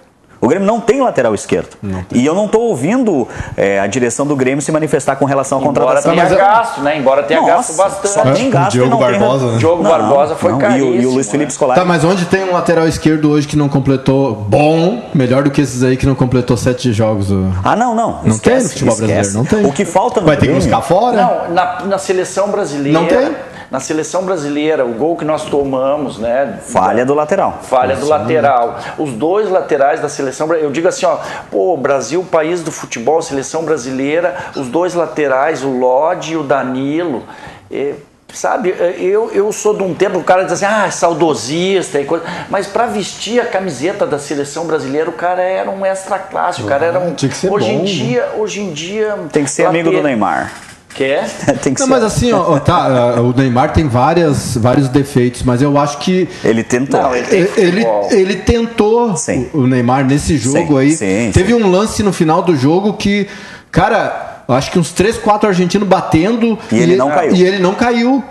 O Grêmio não tem lateral esquerdo. E eu não estou ouvindo é, a direção do Grêmio se manifestar com relação à contratação. Embora tenha gasto, né? Embora tenha Nossa, gasto bastante. Só tem gasto Diogo não Barbosa, tem... né? Diogo não, Barbosa foi não, caríssimo. E o, e o Luiz Felipe Scolari. Tá, mas onde tem um lateral esquerdo hoje que não completou bom, melhor do que esses aí que não completou sete jogos? Ah, não, não. Não esquece, tem no futebol esquece. brasileiro, não tem. O que falta no Vai Grêmio... ter que buscar fora? Não, na, na seleção brasileira... Não tem? Na seleção brasileira, o gol que nós tomamos, né? Falha do lateral. Falha do lateral. Os dois laterais da seleção, eu digo assim, ó, pô, Brasil, país do futebol, seleção brasileira, os dois laterais, o Lodi e o Danilo. É, sabe, eu, eu sou de um tempo, o cara diz assim, ah, saudosista e coisa, mas para vestir a camiseta da seleção brasileira, o cara era um extra classe, o cara era um. Tinha que ser hoje bom. em dia, hoje em dia. Tem que ser amigo do Neymar. Quer? tem que não, ser. mas assim, ó, tá, o Neymar tem várias, vários defeitos, mas eu acho que. Ele tentou. Não, ele, ele, ele, tentou sim. o Neymar nesse jogo sim, aí. Sim, Teve um lance no final do jogo que, cara, acho que uns 3, 4 argentinos batendo. E, e ele não caiu. E ele não caiu.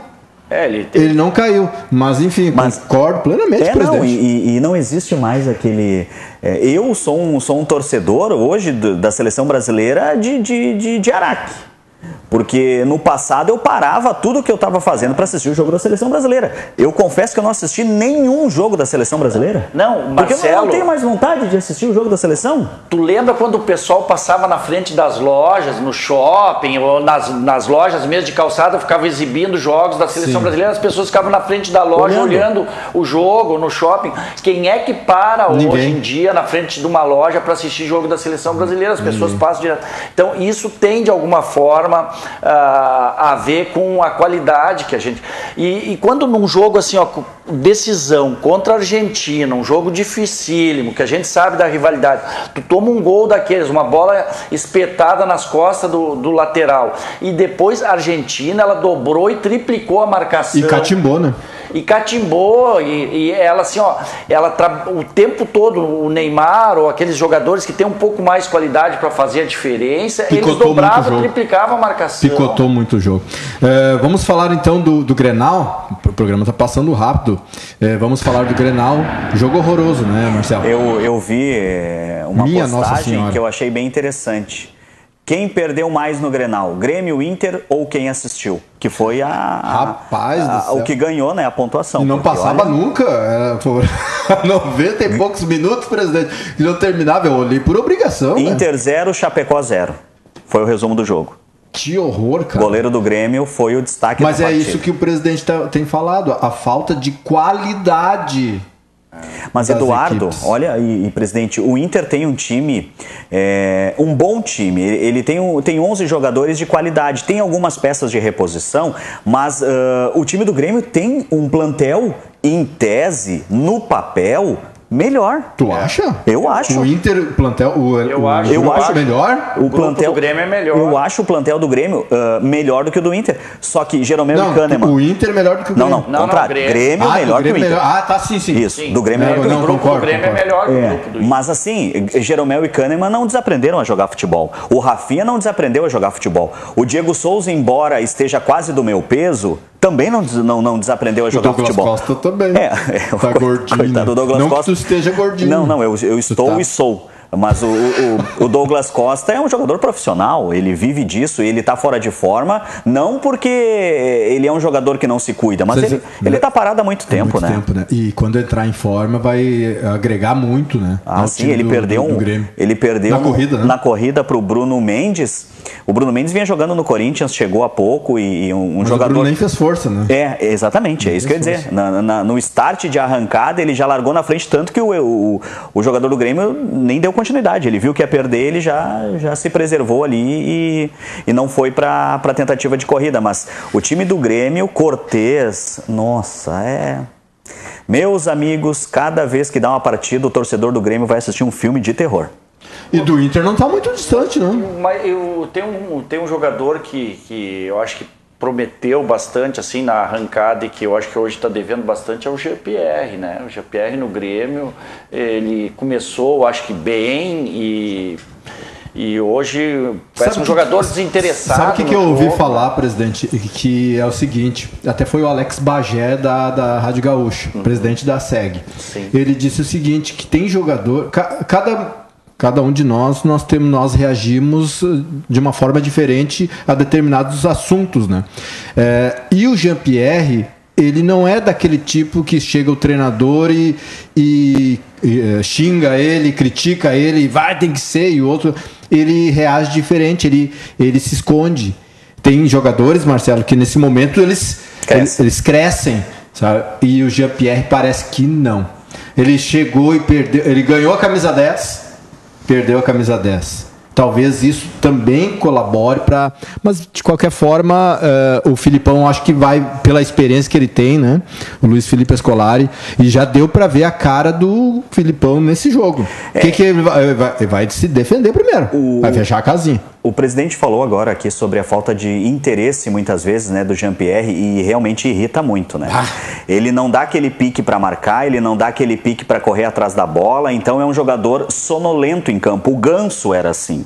É, ele, ele, não caiu, mas enfim, mas, concordo plenamente, é, presidente. Não, e, e, não existe mais aquele. É, eu sou um, sou um torcedor hoje do, da seleção brasileira de, de, de, de Araque. Porque no passado eu parava tudo que eu estava fazendo para assistir o jogo da seleção brasileira. Eu confesso que eu não assisti nenhum jogo da seleção brasileira. Não, Marcelo... Porque eu não tenho mais vontade de assistir o jogo da seleção. Tu lembra quando o pessoal passava na frente das lojas, no shopping, ou nas, nas lojas mesmo de calçada, ficava exibindo jogos da seleção Sim. brasileira, as pessoas ficavam na frente da loja olhando, olhando o jogo no shopping. Quem é que para Ninguém. hoje em dia na frente de uma loja para assistir jogo da seleção brasileira? As pessoas Ninguém. passam direto. Então, isso tem de alguma forma uh, a ver com a qualidade que a gente. E, e quando num jogo assim, ó, decisão contra a Argentina, um jogo dificílimo, que a gente sabe da rivalidade, tu toma um gol daqueles, uma bola espetada nas costas do, do lateral, e depois a Argentina, ela dobrou e triplicou a marcação. E catimbou, né? E catimbou e, e, ela assim ó ela o tempo todo o Neymar ou aqueles jogadores que têm um pouco mais qualidade para fazer a diferença Picotou eles dobravam triplicavam a marcação. Picotou muito o jogo. É, vamos falar então do, do Grenal? O programa está passando rápido. É, vamos falar do Grenal. Jogo horroroso né Marcelo? Eu, eu vi é, uma Minha postagem que eu achei bem interessante quem perdeu mais no Grenal, Grêmio, Inter ou quem assistiu? Que foi a, Rapaz a, a o que ganhou, né, a pontuação. E não passava olha... nunca, era por 90 e poucos minutos, presidente, e não terminava, eu olhei por obrigação. Né? Inter 0, né? Chapecó 0. Foi o resumo do jogo. Que horror, cara. O goleiro do Grêmio foi o destaque Mas é isso que o presidente tá, tem falado, a falta de qualidade mas Eduardo, equipes. olha, e, presidente, o Inter tem um time, é, um bom time. Ele tem, tem 11 jogadores de qualidade, tem algumas peças de reposição, mas uh, o time do Grêmio tem um plantel, em tese, no papel, melhor. Tu acha? Eu acho. O Inter plantel, o, eu o, acho, eu acho melhor. O, o plantel do Grêmio é melhor. Eu acho o plantel do Grêmio uh, melhor do que o do Inter. Só que Jeromel não, e Kahneman. O Inter é melhor do que o Grêmio. Não, não, não contrário. Grêmio, Grêmio ah, melhor Grêmio que o Inter. Melhor. Ah, tá sim, sim. Isso, sim. do Grêmio é melhor. Não, o grupo concordo, do Grêmio concordo. é melhor que o é, grupo do Inter. Mas assim, Jeromel e Kahneman não desaprenderam a jogar futebol. O Rafinha não desaprendeu a jogar futebol. O Diego Souza, embora esteja quase do meu peso, também não, não, não desaprendeu a jogar Douglas futebol. Costa também. É, é tá gordinho. Coitado do Douglas não Costa. que tu esteja gordinho. Não, não, eu, eu estou tá. e sou. Mas o, o, o, Douglas Costa é um jogador profissional, ele vive disso, ele está fora de forma, não porque ele é um jogador que não se cuida, mas Você, ele está parado há muito tempo, muito né? Tempo, né? E quando entrar em forma vai agregar muito, né? Ah, sim, ele, do, perdeu do, do um, ele perdeu na corrida, né? na corrida para o Bruno Mendes. O Bruno Mendes vinha jogando no Corinthians, chegou há pouco e, e um, um jogador. O Bruno nem fez força, né? É, exatamente, é isso que eu ia dizer. Na, na, no start de arrancada, ele já largou na frente, tanto que o, o, o jogador do Grêmio nem deu continuidade. Ele viu que ia perder, ele já, já se preservou ali e, e não foi para a tentativa de corrida. Mas o time do Grêmio, Cortez, nossa, é. Meus amigos, cada vez que dá uma partida, o torcedor do Grêmio vai assistir um filme de terror. E do Inter não está muito distante, não. Mas eu tenho um, tem um jogador que, que eu acho que prometeu bastante assim na arrancada e que eu acho que hoje está devendo bastante é o GPR, né? O GPR no Grêmio, ele começou, acho que bem e e hoje parece sabe um jogador que, desinteressado. Sabe o que, que eu ouvi falar, presidente? Que é o seguinte: até foi o Alex Bagé da, da Rádio Gaúcha, uhum. presidente da SEG. Sim. Ele disse o seguinte: que tem jogador. Cada cada um de nós nós temos nós reagimos eh, de uma forma diferente a determinados assuntos né é, e o Jean Pierre ele não é daquele tipo que chega o treinador e, e, e eh, xinga ele critica ele vai tem que ser e o outro ele reage diferente ele ele se esconde tem jogadores Marcelo que nesse momento eles Cresce. eles, eles crescem sabe? e o Jean Pierre parece que não ele chegou e perdeu ele ganhou a camisa 10 perdeu a camisa 10. Talvez isso também colabore para. Mas, de qualquer forma, uh, o Filipão acho que vai, pela experiência que ele tem, né? O Luiz Felipe Escolari, e já deu para ver a cara do Filipão nesse jogo. O é. que, que ele vai, vai, vai, se defender primeiro? O... Vai fechar a casinha. O presidente falou agora aqui sobre a falta de interesse, muitas vezes, né, do Jean-Pierre e realmente irrita muito, né? Ah. Ele não dá aquele pique para marcar, ele não dá aquele pique para correr atrás da bola, então é um jogador sonolento em campo. O Ganso era assim.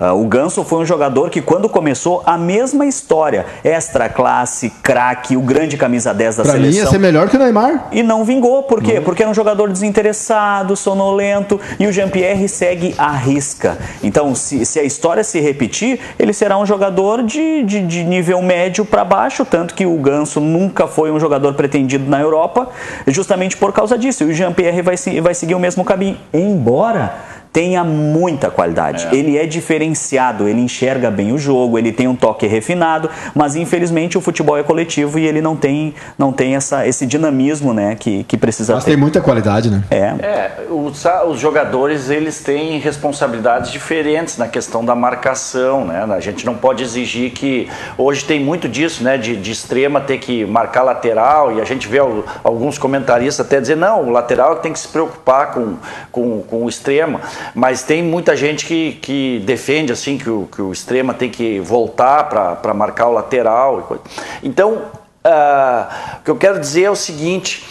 Uh, o Ganso foi um jogador que, quando começou, a mesma história. Extra classe, craque, o grande camisa 10 da pra seleção. Mim ia ser melhor que o Neymar. E não vingou. Por quê? Uhum. Porque era um jogador desinteressado, sonolento. E o Jean-Pierre segue à risca. Então, se, se, a história se repetir, ele será um jogador de, de, de nível médio para baixo. Tanto que o Ganso nunca foi um jogador pretendido na Europa, justamente por causa disso. E o Jean-Pierre vai, vai seguir o mesmo caminho. Embora tenha muita qualidade. É. Ele é diferenciado, ele enxerga bem o jogo, ele tem um toque refinado, mas infelizmente o futebol é coletivo e ele não tem, não tem essa, esse dinamismo né, que, que precisa mas ter. tem muita qualidade, né? É. é os, os, jogadores eles têm responsabilidades diferentes na questão da marcação, né? A gente não pode exigir que hoje tem muito disso, né? De, de extrema ter que marcar lateral e a gente vê alguns comentaristas até dizer não, o lateral tem que se preocupar com, com, com o extremo. Mas tem muita gente que, que defende assim que o, que o extrema tem que voltar para marcar o lateral. Então, uh, o que eu quero dizer é o seguinte: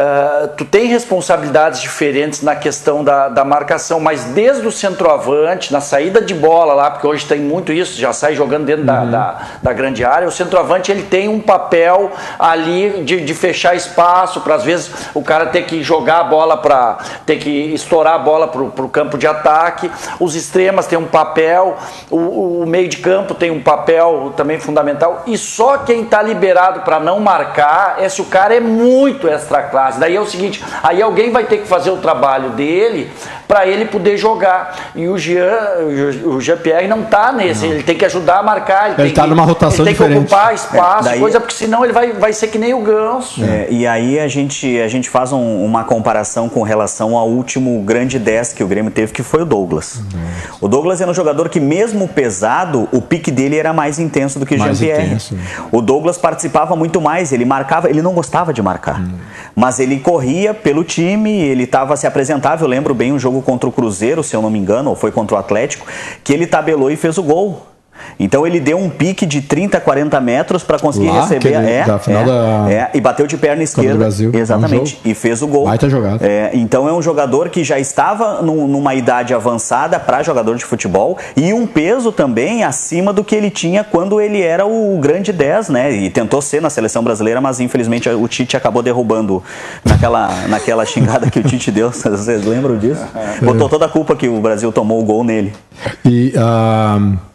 Uh, tu tem responsabilidades diferentes na questão da, da marcação, mas desde o centroavante, na saída de bola lá, porque hoje tem muito isso, já sai jogando dentro uhum. da, da, da, grande área, o centroavante ele tem um papel ali de, de fechar espaço, para às vezes o cara ter que jogar a bola para ter que estourar a bola para o campo de ataque, os extremas têm um papel, o, o meio de campo tem um papel também fundamental, e só quem está liberado para não marcar é se o cara é muito extra classe Daí é o seguinte, aí alguém vai ter que fazer o trabalho dele para ele poder jogar. E o Jean, o Jean-Pierre não está nesse, não. ele tem que ajudar a marcar, ele está numa rotação ele tem diferente. que ocupar espaço, é, daí... coisa porque senão ele vai, vai ser que nem o Ganso. É, e aí a gente, a gente faz um, uma comparação com relação ao último grande 10 que o Grêmio teve, que foi o Douglas. Uhum. O Douglas era um jogador que mesmo pesado, o pique dele era mais intenso do que o Jean-Pierre. O Douglas participava muito mais, ele marcava, ele não gostava de marcar. Uhum. Mas ele corria pelo time, ele estava se apresentável. Eu lembro bem um jogo contra o Cruzeiro, se eu não me engano, ou foi contra o Atlético, que ele tabelou e fez o gol. Então ele deu um pique de 30, 40 metros para conseguir Lá, receber. Ele, é, final é, da... é, e bateu de perna esquerda. Brasil. Exatamente. É um e fez o gol. Baita jogada. É, então é um jogador que já estava num, numa idade avançada para jogador de futebol e um peso também acima do que ele tinha quando ele era o grande 10, né? E tentou ser na seleção brasileira, mas infelizmente o Tite acabou derrubando naquela, naquela xingada que o Tite deu. Vocês lembram disso? Botou toda a culpa que o Brasil tomou o gol nele. E. Uh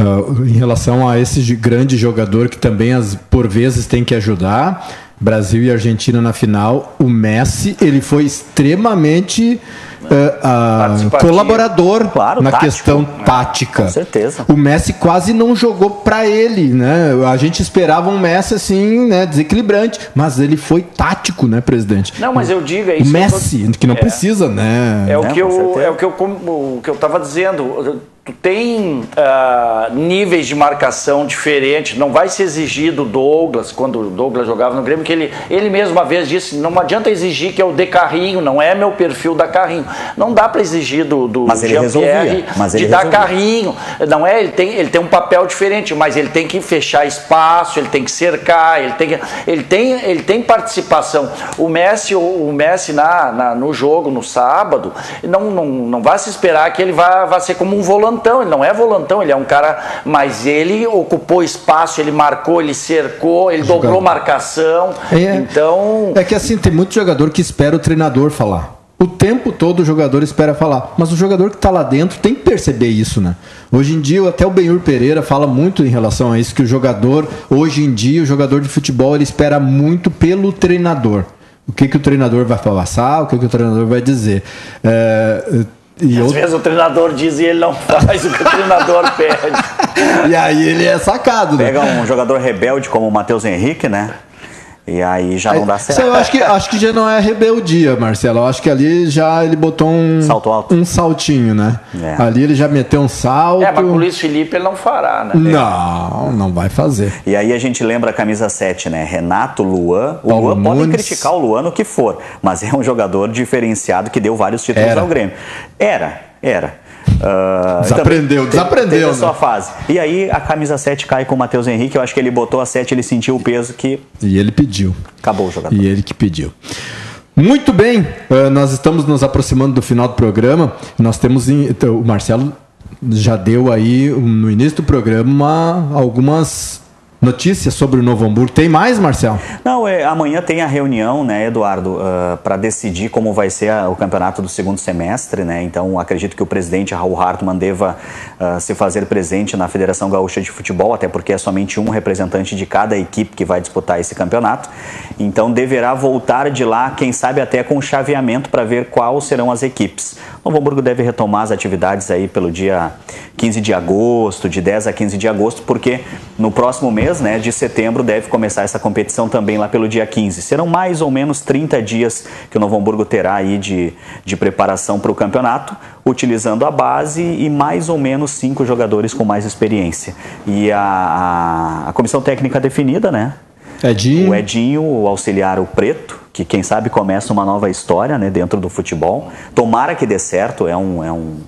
uh, em relação a esse grande jogador que também as, por vezes tem que ajudar. Brasil e Argentina na final, o Messi ele foi extremamente uh, uh, colaborador claro, na tático, questão tática. Com certeza. O Messi quase não jogou para ele, né? A gente esperava um Messi assim, né, desequilibrante, mas ele foi tático, né, presidente? Não, mas eu digo é isso. O Messi, que não é, precisa, né? É o que eu, é o que eu, o que eu tava dizendo tu tem uh, níveis de marcação diferentes. Não vai se exigir do Douglas, quando o Douglas jogava no Grêmio, que ele, ele mesmo uma vez disse: não adianta exigir que eu dê carrinho, não é meu perfil dar carrinho. Não dá para exigir do, do mas ele resolvia. Mas ele de resolvia. dar carrinho. Não é, ele tem, ele tem um papel diferente, mas ele tem que fechar espaço, ele tem que cercar, ele tem, que, ele tem, ele tem participação. O Messi, o Messi na, na, no jogo, no sábado, não, não, não vai se esperar que ele vá, vá ser como um volante volantão, ele não é volantão, ele é um cara, mas ele ocupou espaço, ele marcou, ele cercou, ele Jogador. dobrou marcação. É, então. É que assim, tem muito jogador que espera o treinador falar. O tempo todo o jogador espera falar. Mas o jogador que está lá dentro tem que perceber isso, né? Hoje em dia, até o Benhur Pereira fala muito em relação a isso, que o jogador, hoje em dia, o jogador de futebol, ele espera muito pelo treinador. O que, que o treinador vai passar, o que, que o treinador vai dizer. É, e Às eu... vezes o treinador diz e ele não faz o que o treinador pede. E aí ele é sacado, né? Pega um jogador rebelde como o Matheus Henrique, né? E aí já não dá certo. Eu acho que, acho que já não é rebeldia, Marcelo. Eu acho que ali já ele botou um, Salto alto. um saltinho, né? É. Ali ele já meteu um salto. É, mas com o Luiz Felipe ele não fará, né? Não, não vai fazer. E aí a gente lembra a camisa 7, né? Renato, Luan. O Paulo Luan pode criticar o Luan no que for, mas é um jogador diferenciado que deu vários títulos Era. ao Grêmio. Era, era. Uh, desaprendeu, então, desaprendeu. Teve a sua né? fase. E aí a camisa 7 cai com o Matheus Henrique. Eu acho que ele botou a 7, ele sentiu o peso que. E ele pediu. Acabou o jogador. E ele que pediu. Muito bem, uh, nós estamos nos aproximando do final do programa. Nós temos. Então, o Marcelo já deu aí no início do programa algumas notícias sobre o Novo Hamburgo. Tem mais, Marcel? Não, é, amanhã tem a reunião, né, Eduardo, uh, ah, para decidir como vai ser a, o campeonato do segundo semestre, né? Então, acredito que o presidente Raul Hartmann deva uh, se fazer presente na Federação Gaúcha de Futebol, até porque é somente um representante de cada equipe que vai disputar esse campeonato. Então, deverá voltar de lá, quem sabe até com chaveamento para ver quais serão as equipes. O Novo Hamburgo deve retomar as atividades aí pelo dia 15 de agosto, de 10 a 15 de agosto, porque no próximo mês mês né, de setembro deve começar essa competição também lá pelo dia 15. Serão mais ou menos 30 dias que o Novo Hamburgo terá aí de, de preparação para o campeonato, utilizando a base e mais ou menos cinco jogadores com mais experiência. E a, a, comissão técnica definida, né? Edinho. O Edinho, o auxiliar o Preto, que quem sabe começa uma nova história né, dentro do futebol. Tomara que dê certo, é um, é um,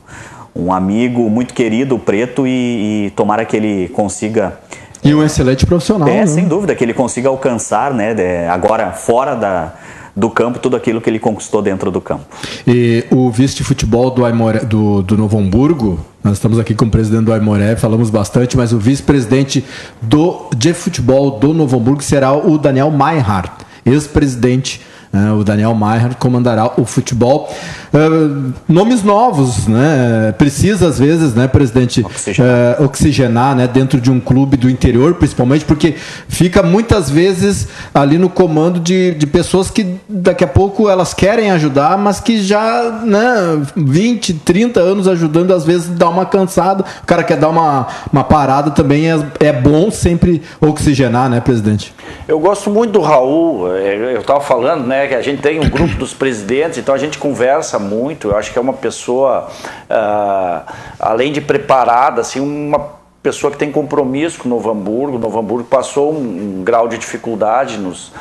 um amigo muito querido, o Preto, e, e tomara que ele consiga e um excelente profissional. É, né? sem dúvida, que ele consiga alcançar, né, agora fora da, do campo, tudo aquilo que ele conquistou dentro do campo. E o vice de futebol do, Aimoré, do, do Novo Hamburgo, nós estamos aqui com o presidente do Aimoré, falamos bastante, mas o vice-presidente do de futebol do Novo Hamburgo será o Daniel Meinhardt, ex-presidente né? O Daniel Maier comandará o futebol. Uh, nomes novos, né? Precisa, às vezes, né, presidente, oxigenar, uh, oxigenar né, dentro de um clube do interior, principalmente, porque fica muitas vezes ali no comando de, de pessoas que daqui a pouco elas querem ajudar, mas que já, né, 20, 30 anos ajudando, às vezes dá uma cansada. O cara quer dar uma, uma parada também, é, é bom sempre oxigenar, né, presidente? Eu gosto muito do Raul, é, eu estava falando, né? Que a gente tem um grupo dos presidentes, então a gente conversa muito. Eu acho que é uma pessoa, uh, além de preparada, assim, uma pessoa que tem compromisso com o Novo Hamburgo. O Novo Hamburgo passou um, um grau de dificuldade nos,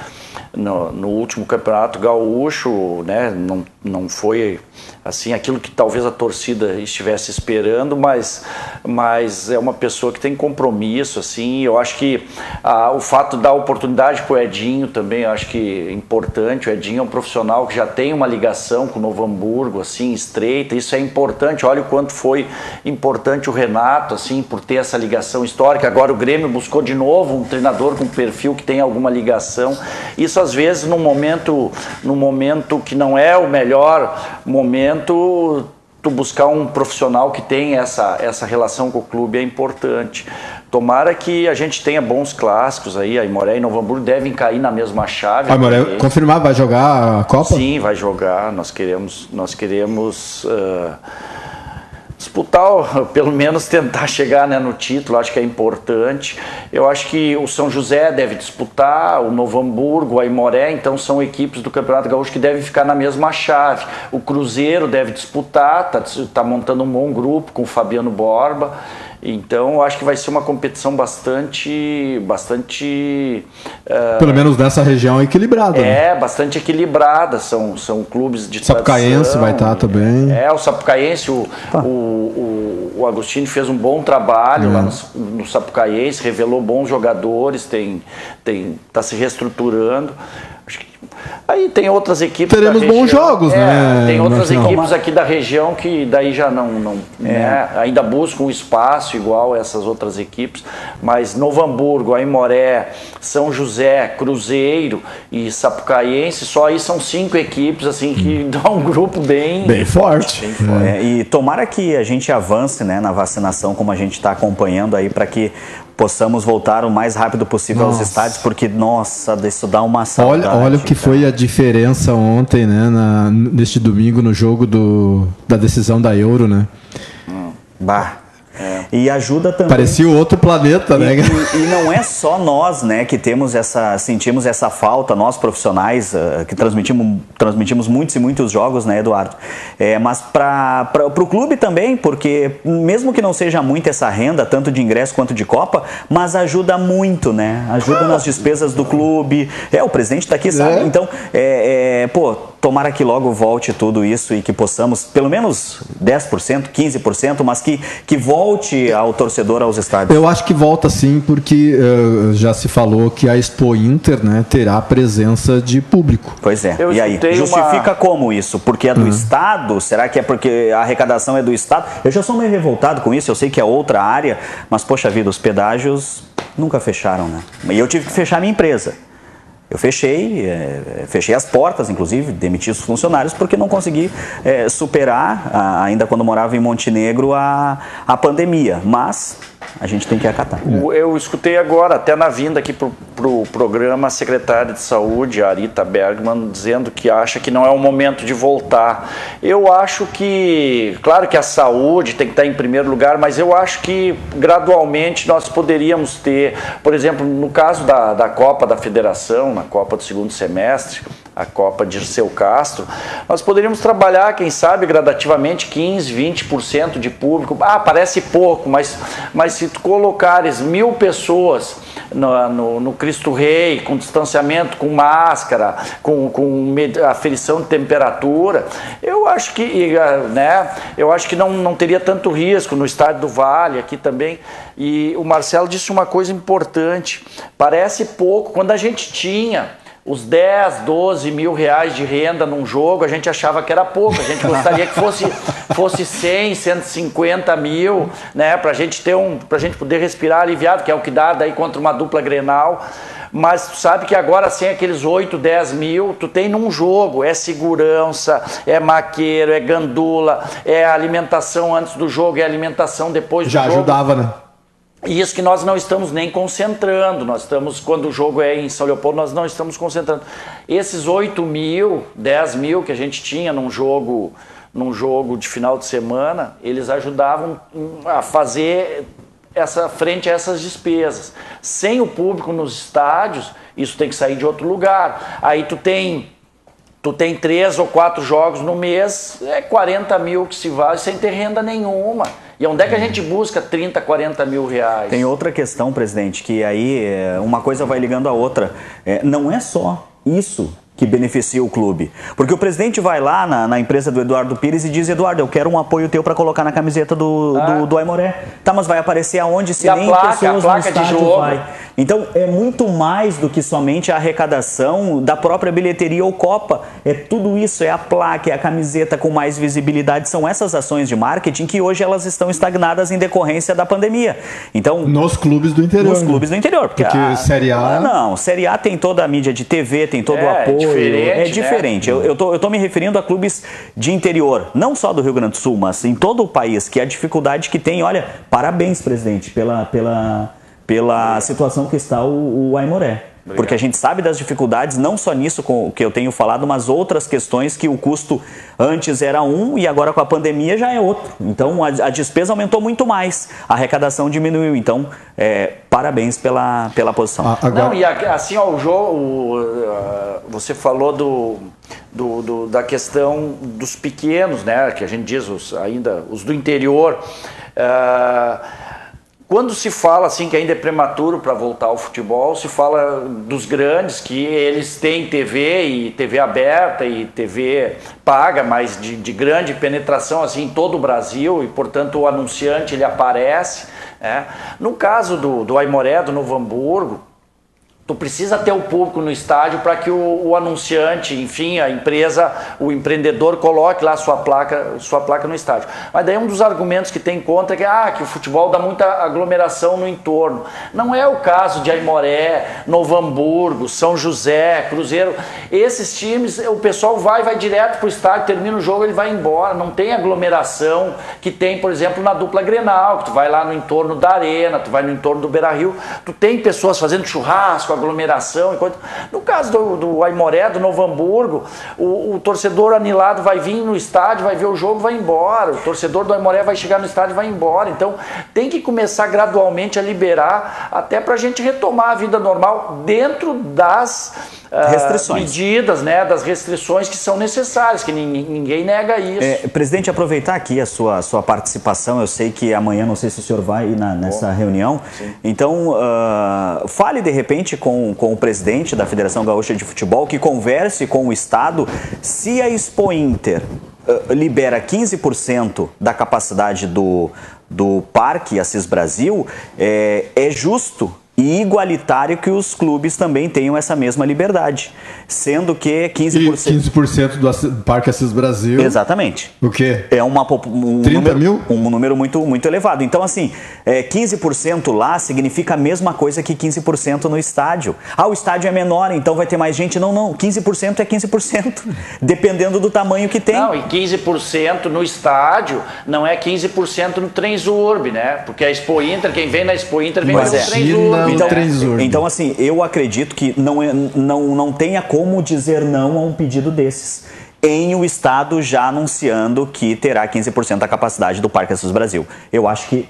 no, no, último campeonato gaúcho, né? Não, não foi assim aquilo que talvez a torcida estivesse esperando, mas, mas é uma pessoa que tem compromisso, assim. Eu acho que ah, o fato dar oportunidade para o Edinho também, acho que é importante. O Edinho é um profissional que já tem uma ligação com o Novo Hamburgo, assim, estreita. Isso é importante. Olha o quanto foi importante o Renato, assim, por ter essa ligação histórica. Agora o Grêmio buscou de novo um treinador com perfil que tem alguma ligação. Isso às vezes num momento, num momento que não é o melhor momento tu buscar um profissional que tem essa, essa relação com o clube é importante. Tomara que a gente tenha bons clássicos aí, a Imoré e Novo Hamburgo devem cair na mesma chave. A Imoré, confirmar, vai jogar a Copa? Sim, vai jogar. Nós queremos, nós queremos uh, disputar, pelo menos tentar chegar né, no título, acho que é importante. Eu acho que o São José deve disputar, o Novo Hamburgo, a Imoré, então são equipes do Campeonato Gaúcho que devem ficar na mesma chave. O Cruzeiro deve disputar, está tá montando um bom grupo com o Fabiano Borba. Então, acho que vai ser uma competição bastante, bastante uh, pelo menos nessa região equilibrada. É, né? bastante equilibrada. São, são clubes de Sapucaense vai estar tá também. É, o Sapucaense, o, tá. o, o, o, Agostinho fez um bom trabalho é. lá no, no Sapucaense, revelou bons jogadores, tem, tem, está se reestruturando. Aí tem outras equipes. Teremos bons jogos, é, né? Tem outras Marcelo. equipes aqui da região que daí já não, não é. né? ainda buscam espaço igual essas outras equipes. Mas Novo Hamburgo, Aimoré, São José, Cruzeiro e Sapucaiense, só aí são cinco equipes assim que dão um grupo bem, bem forte. Bem forte. É, e tomara que a gente avance né, na vacinação, como a gente está acompanhando aí, para que possamos voltar o mais rápido possível nossa. aos estádios, porque, nossa, isso dá uma saudade. Olha, olha o que cara. foi a diferença ontem, né, na, neste domingo, no jogo do, da decisão da Euro, né? Bah. É. E ajuda também. Parecia outro planeta, né? E, e, não é só nós, né, que temos essa, sentimos essa falta, nós profissionais uh, que transmitimos, transmitimos muitos e muitos jogos, né, Eduardo? É, mas para o clube também, porque mesmo que não seja muito essa renda, tanto de ingresso quanto de Copa, mas ajuda muito, né? Ajuda nas despesas do clube. É, o presidente está aqui, sabe? É. Então, é, é, pô, tomara que logo volte tudo isso e que possamos, pelo menos 10%, 15%, mas que, que volte ao torcedor aos estádios. Eu acho que volta sim, porque uh, já se falou que a Expo Inter né, terá presença de público. Pois é. Eu e aí, justifica uma... como isso? Porque é do uhum. Estado? Será que é porque a arrecadação é do Estado? Eu já sou meio revoltado com isso, eu sei que é outra área, mas poxa vida, os pedágios nunca fecharam, né? E eu tive que fechar minha empresa. Eu fechei, é, fechei as portas, inclusive, demiti os funcionários, porque não consegui é, superar, a, ainda quando morava em Montenegro, a, a pandemia. Mas a gente tem que acatar. Eu escutei agora, até na vinda aqui para o pro programa, a secretária de saúde, Arita Bergman, dizendo que acha que não é o momento de voltar. Eu acho que, claro que a saúde tem que estar em primeiro lugar, mas eu acho que gradualmente nós poderíamos ter, por exemplo, no caso da, da Copa da Federação, na Copa do segundo semestre, a Copa de Dirceu Castro, nós poderíamos trabalhar, quem sabe, gradativamente 15, 20% de público. Ah, parece pouco, mas, mas se tu colocares mil pessoas no, no, no, Cristo Rei, com distanciamento, com máscara, com, com aferição de temperatura, eu acho que, né, eu acho que não, não teria tanto risco no estádio do Vale, aqui também. E o Marcelo disse uma coisa importante: parece pouco, quando a gente tinha os 10, 12 mil reais de renda num jogo, a gente achava que era pouco. A gente gostaria que fosse, fosse 100, 150 mil, né? Pra gente ter um. Pra gente poder respirar aliviado, que é o que dá daí contra uma dupla grenal. Mas tu sabe que agora sem aqueles 8, 10 mil, tu tem num jogo, é segurança, é maqueiro, é gandula, é alimentação antes do jogo, é alimentação depois do Já jogo. Já ajudava, né? E isso que nós não estamos nem concentrando, nós estamos, quando o jogo é em São Leopoldo, nós não estamos concentrando. Esses 8 mil, 10 mil que a gente tinha num jogo, num jogo de final de semana, eles ajudavam a fazer essa frente a essas despesas. Sem o público nos estádios, isso tem que sair de outro lugar. Aí tu tem tu tem três ou quatro jogos no mês, é 40 mil que se vai sem ter renda nenhuma. E onde é que a gente busca 30, 40 mil reais? Tem outra questão, presidente, que aí é, uma coisa vai ligando a outra. É, não é só isso que beneficia o clube. Porque o presidente vai lá na, na, empresa do Eduardo Pires e diz, Eduardo, eu quero um apoio teu para colocar na camiseta do, ah. do, do Aimoré. Tá, mas vai aparecer aonde se e nem placa, pessoas a placa no de jogo. vai. Então é muito mais do que somente a arrecadação da própria bilheteria ou Copa. É tudo isso, é a placa, é a camiseta com mais visibilidade. São essas ações de marketing que hoje elas estão estagnadas em decorrência da pandemia. Então nos clubes do interior. Nos clubes do interior, porque, porque a, Série A não, Série A tem toda a mídia de TV, tem todo é, o apoio. Diferente, é diferente. Né? Eu, eu, tô, eu tô me referindo a clubes de interior, não só do Rio Grande do Sul, mas em todo o país, que é a dificuldade que tem. Olha, parabéns, presidente, pela pela pela situação que está o, o Aimoré. Obrigado. Porque a gente sabe das dificuldades, não só nisso com o que eu tenho falado, mas outras questões que o custo antes era um e agora com a pandemia já é outro. Então a, a despesa aumentou muito mais, a arrecadação diminuiu. Então, é, parabéns pela, pela posição. Ah, agora... Não, e assim, ó, o jogo, você falou do, do, do, da questão dos pequenos, né? Que a gente diz os, ainda, os do interior. Uh, quando se fala assim que ainda é prematuro para voltar ao futebol, se fala dos grandes que eles têm TV e TV aberta e TV paga, mas de, de grande penetração assim em todo o Brasil e portanto o anunciante ele aparece. É. No caso do, do Aimoré, do Novo Hamburgo, Tu precisa ter o público no estádio para que o, o, anunciante, enfim, a empresa, o empreendedor coloque lá sua placa, sua placa no estádio. Mas daí um dos argumentos que tem contra é que, ah, que o futebol dá muita aglomeração no entorno. Não é o caso de Aimoré, Novo Hamburgo, São José, Cruzeiro. Esses times, o pessoal vai, vai direto para o estádio, termina o jogo, ele vai embora. Não tem aglomeração que tem, por exemplo, na dupla Grenal, que tu vai lá no entorno da arena, tu vai no entorno do Beira Rio, tu tem pessoas fazendo churrasco, aglomeração. Enquanto... No caso do, do Aimoré, do Novo Hamburgo, o, o, torcedor anilado vai vir no estádio, vai ver o jogo, vai embora. O torcedor do Aimoré vai chegar no estádio vai embora. Então tem que começar gradualmente a liberar, até para a gente retomar a vida normal dentro das uh, medidas, né, das restrições que são necessárias, que ninguém, nega isso. É, presidente, aproveitar aqui a sua, sua participação, eu sei que amanhã, não sei se o senhor vai na, nessa Bom, reunião, sim. então uh, fale de repente com, com o presidente da Federação Gaúcha de Futebol, que converse com o Estado se a Expo Inter uh, libera 15% da capacidade do, do Parque Assis Brasil, é, é justo e igualitário que os clubes também tenham essa mesma liberdade. Sendo que 15%. E 15% do Parque Assis Brasil. Exatamente. O quê? É uma, um 30 número, mil? Um número muito, muito elevado. Então, assim, é, 15% lá significa a mesma coisa que 15% no estádio. Ah, o estádio é menor, então vai ter mais gente. Não, não. 15% é 15%. dependendo do tamanho que tem. Não, e 15% no estádio não é 15% no Transurb, né? Porque a Expo Inter, quem vem na Expo Inter vem Mas no é. Transurb então, então, assim, eu acredito que não, é, não, não tenha como dizer não a um pedido desses em o Estado já anunciando que terá 15% da capacidade do Parque Assis Brasil. Eu acho que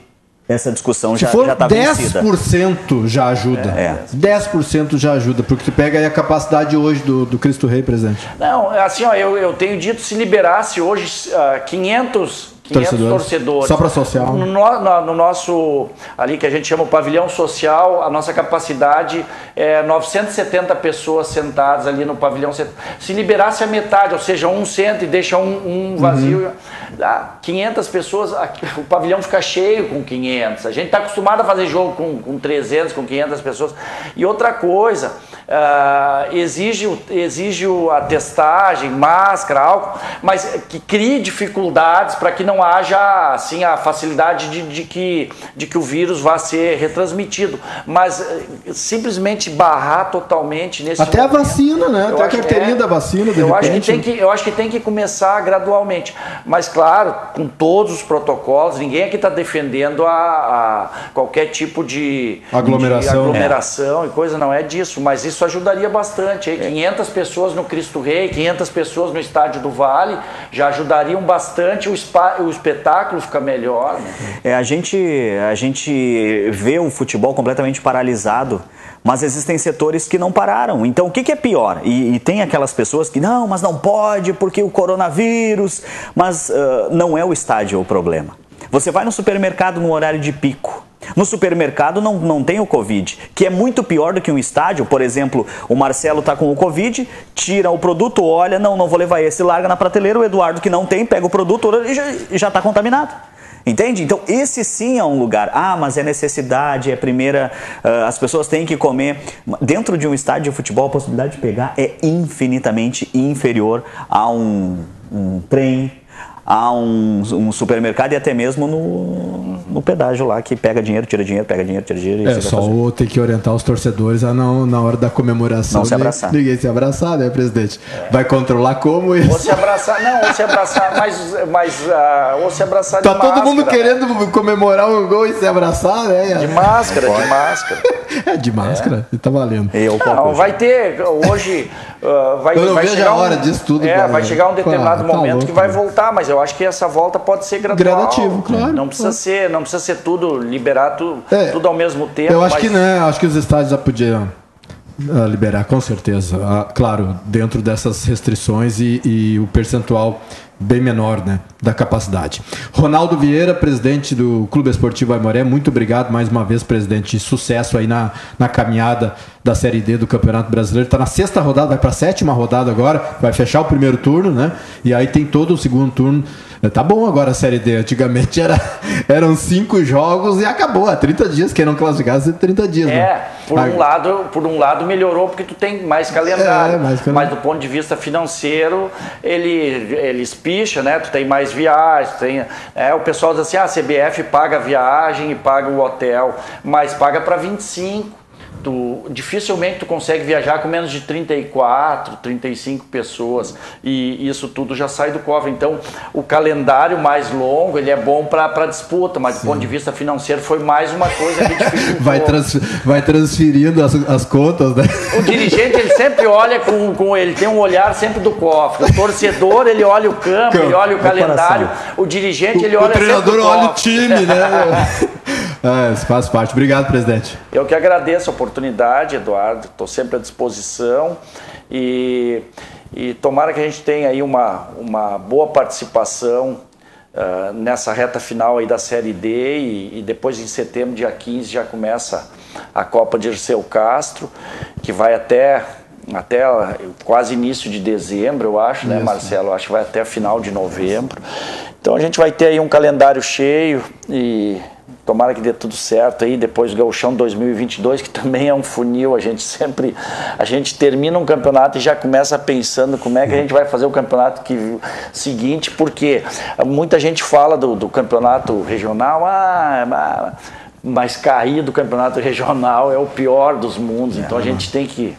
essa discussão Se já está vencida. 10% já ajuda. É. 10% já ajuda, porque tu pega aí a capacidade hoje do, do Cristo Rei, presidente. Não, assim, ó, eu, eu tenho dito, se liberasse hoje uh, 500 torcedores. torcedores. Só para social. No, no, no, nosso, ali que a gente chama o pavilhão social, a nossa capacidade é 970 pessoas sentadas ali no pavilhão. Se liberasse a metade, ou seja, um centro e deixa um, um vazio, uhum. dá 500 pessoas, o pavilhão fica cheio com 500. A gente está acostumado a fazer jogo com, com 300, com 500 pessoas. E outra coisa, uh, exige, exige a testagem, máscara, álcool, mas que crie dificuldades para que não haja assim a facilidade de, de, que, de que o vírus vá ser retransmitido. Mas eh, simplesmente barrar totalmente nesse Até momento, a vacina, né? Até a carteirinha é, da vacina, de eu repente. Acho que tem que, eu acho que tem que começar gradualmente. Mas, claro, com todos os protocolos, ninguém aqui está defendendo a, a, qualquer tipo de aglomeração, de aglomeração é. e coisa, não é disso. Mas isso ajudaria bastante. Hein? 500 pessoas no Cristo Rei, 500 pessoas no Estádio do Vale já ajudariam bastante o, spa, o espetáculo fica melhor. Né? É, a, gente, a gente vê o futebol completamente paralisado mas existem setores que não pararam. Então, o que, que é pior? E, e, tem aquelas pessoas que, não, mas não pode porque o coronavírus. Mas uh, não é o estádio o problema. Você vai no supermercado no horário de pico. No supermercado não, não tem o Covid, que é muito pior do que um estádio. Por exemplo, o Marcelo está com o Covid, tira o produto, olha, não, não vou levar esse, larga na prateleira. O Eduardo, que não tem, pega o produto e já está contaminado. Entende? Então, esse sim é um lugar. Ah, mas é necessidade, é primeira. Uh, as pessoas têm que comer. Dentro de um estádio de futebol, a possibilidade de pegar é infinitamente inferior a um, um trem, a um, um, supermercado e até mesmo no, no pedágio lá que pega dinheiro, tira dinheiro, pega dinheiro, tira dinheiro. É só o ter que orientar os torcedores a não, na hora da comemoração. Não se abraçar. Ninguém se abraçar, né, presidente? É. Vai controlar como isso? Ou se abraçar, não, ou se abraçar, mas, mas uh, ou se abraçar tá de máscara. Tá todo mundo querendo comemorar um gol e se abraçar, né? De máscara, de máscara. É, de máscara, é. tá valendo. Eu, não, vai ter, hoje uh, vai, eu não vai vejo chegar a hora um, disso tudo. É, vai chegar um determinado tá momento louco, que vai né? voltar, mas eu acho que essa volta pode ser gradual. Gradativo, claro. Não precisa, ser, não precisa ser tudo, liberar tudo, é, tudo ao mesmo tempo. Eu acho mas... que né, acho que os estádios já podiam uh, liberar, com certeza. Uh, claro, dentro dessas restrições e, e o percentual bem menor né, da capacidade. Ronaldo Vieira, presidente do Clube Esportivo Aimoré, muito obrigado mais uma vez, presidente. Sucesso aí na, na caminhada da Série D do Campeonato Brasileiro. Está na sexta rodada, vai para a sétima rodada agora, vai fechar o primeiro turno, né? E aí tem todo o segundo turno. Tá bom agora a Série D. Antigamente era, eram cinco jogos e acabou. Há 30 dias, quem não classificasse, 30 dias. Né? É, por, um lado, por um lado melhorou porque tu tem mais calendário. É, mais calendário. Mas do ponto de vista financeiro, ele, ele espicha, né? Tu tem mais viagens, tem. É, o pessoal diz assim: ah, a CBF paga a viagem e paga o hotel, mas paga para 25 tu dificilmente tu consegue viajar com menos de 34, 35 pessoas e isso tudo já sai do cofre. Então, o calendário mais longo, ele é bom para disputa, mas Sim. do ponto de vista financeiro foi mais uma coisa que dificultou. vai, trans, vai transferindo as, as contas, né? O dirigente, ele sempre olha com, com ele tem um olhar sempre do cofre. O torcedor, ele olha o campo, ele olha o calendário. O dirigente, ele olha o treinador olha o time, né? É, faz parte. Obrigado, presidente. Eu que agradeço a oportunidade, Eduardo. Estou sempre à disposição. E, e tomara que a gente tenha aí uma, uma boa participação uh, nessa reta final aí da Série D e, e, depois em setembro, dia 15, já começa a Copa de Dirceu Castro, que vai até, até quase início de dezembro, eu acho, né, Isso. Marcelo? Acho que vai até final de novembro. Então a gente vai ter aí um calendário cheio e Tomara que dê tudo certo aí, depois o Gauchão 2022, que também é um funil, a gente sempre, a gente termina um campeonato e já começa pensando como é que a gente vai fazer o campeonato que, seguinte, porque muita gente fala do, do campeonato regional, ah, mas cair do campeonato regional é o pior dos mundos, então a gente tem que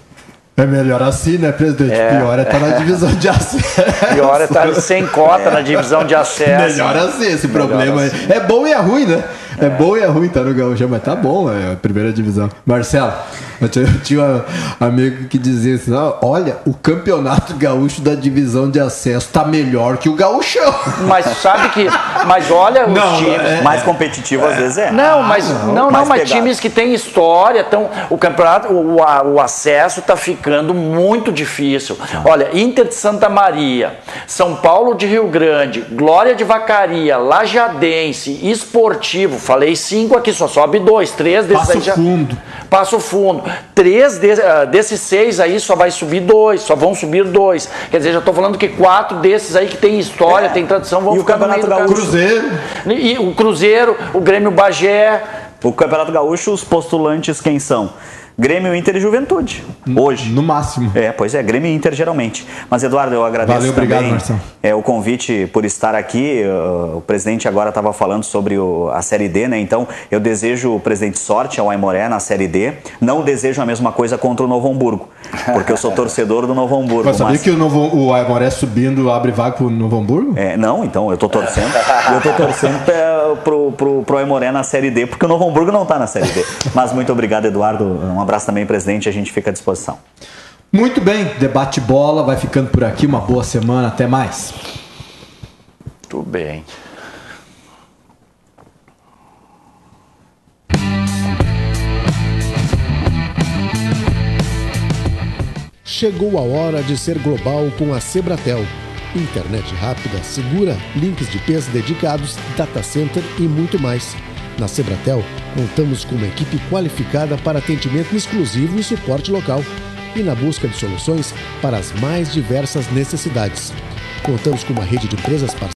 é melhor assim, né, presidente? É, Pior é estar tá na divisão de acesso. Pior é estar tá sem cota é. na divisão de acesso. Melhor assim, esse melhor problema assim. É bom e é ruim, né? É, é bom e é ruim estar tá no Gaúcho, mas tá bom, é a primeira divisão. Marcelo, eu tinha um amigo que dizia assim: olha, o campeonato gaúcho da divisão de acesso tá melhor que o gaúchão. Mas sabe que. Mas olha os não, times. É, mais competitivo às vezes é. Não, mas ah, não, não, não mas times que têm história, tão, o campeonato, o, o acesso tá ficando muito difícil. Olha, Inter de Santa Maria, São Paulo de Rio Grande, Glória de Vacaria, Lajadense, Esportivo, falei cinco aqui, só sobe dois, três desses Passo aí já. fundo. Passo fundo. Três de, uh, desses seis aí só vai subir dois, só vão subir dois. Quer dizer, já estou falando que quatro desses aí que tem história, é. tem tradição, vão e ficar no meio do. Cruzeiro. E o Cruzeiro, o Grêmio Bagé. O Campeonato Gaúcho, os postulantes quem são? Grêmio, Inter e Juventude. Hoje. No máximo. É, pois é, Grêmio e Inter geralmente. Mas, Eduardo, eu agradeço Valeu, também obrigado, Marcelo. é, o convite por estar aqui. O presidente agora estava falando sobre o, a Série D, né? Então, eu desejo o presidente sorte ao Aimoré na Série D. Não desejo a mesma coisa contra o Novo Hamburgo, porque eu sou torcedor do Novo Hamburgo. Mas sabia mas... que o, Novo, o Aimoré subindo abre vaga pro Novo Hamburgo? É, não, então, eu tô torcendo. eu tô torcendo pra, pro, pro, pro Aimoré na Série D, porque o Novo Hamburgo não tá na Série D. Mas muito obrigado, Eduardo. Um abraço também, presidente a gente fica à disposição. Muito bem, debate bola vai ficando por aqui. Uma boa semana, até mais. Tudo bem. Chegou a hora de ser global com a Sebratel. Internet rápida, segura, links de peso dedicados, data center e muito mais. Na Sebratel, contamos com uma equipe qualificada para atendimento exclusivo e suporte local e na busca de soluções para as mais diversas necessidades. Contamos com uma rede de empresas parceiras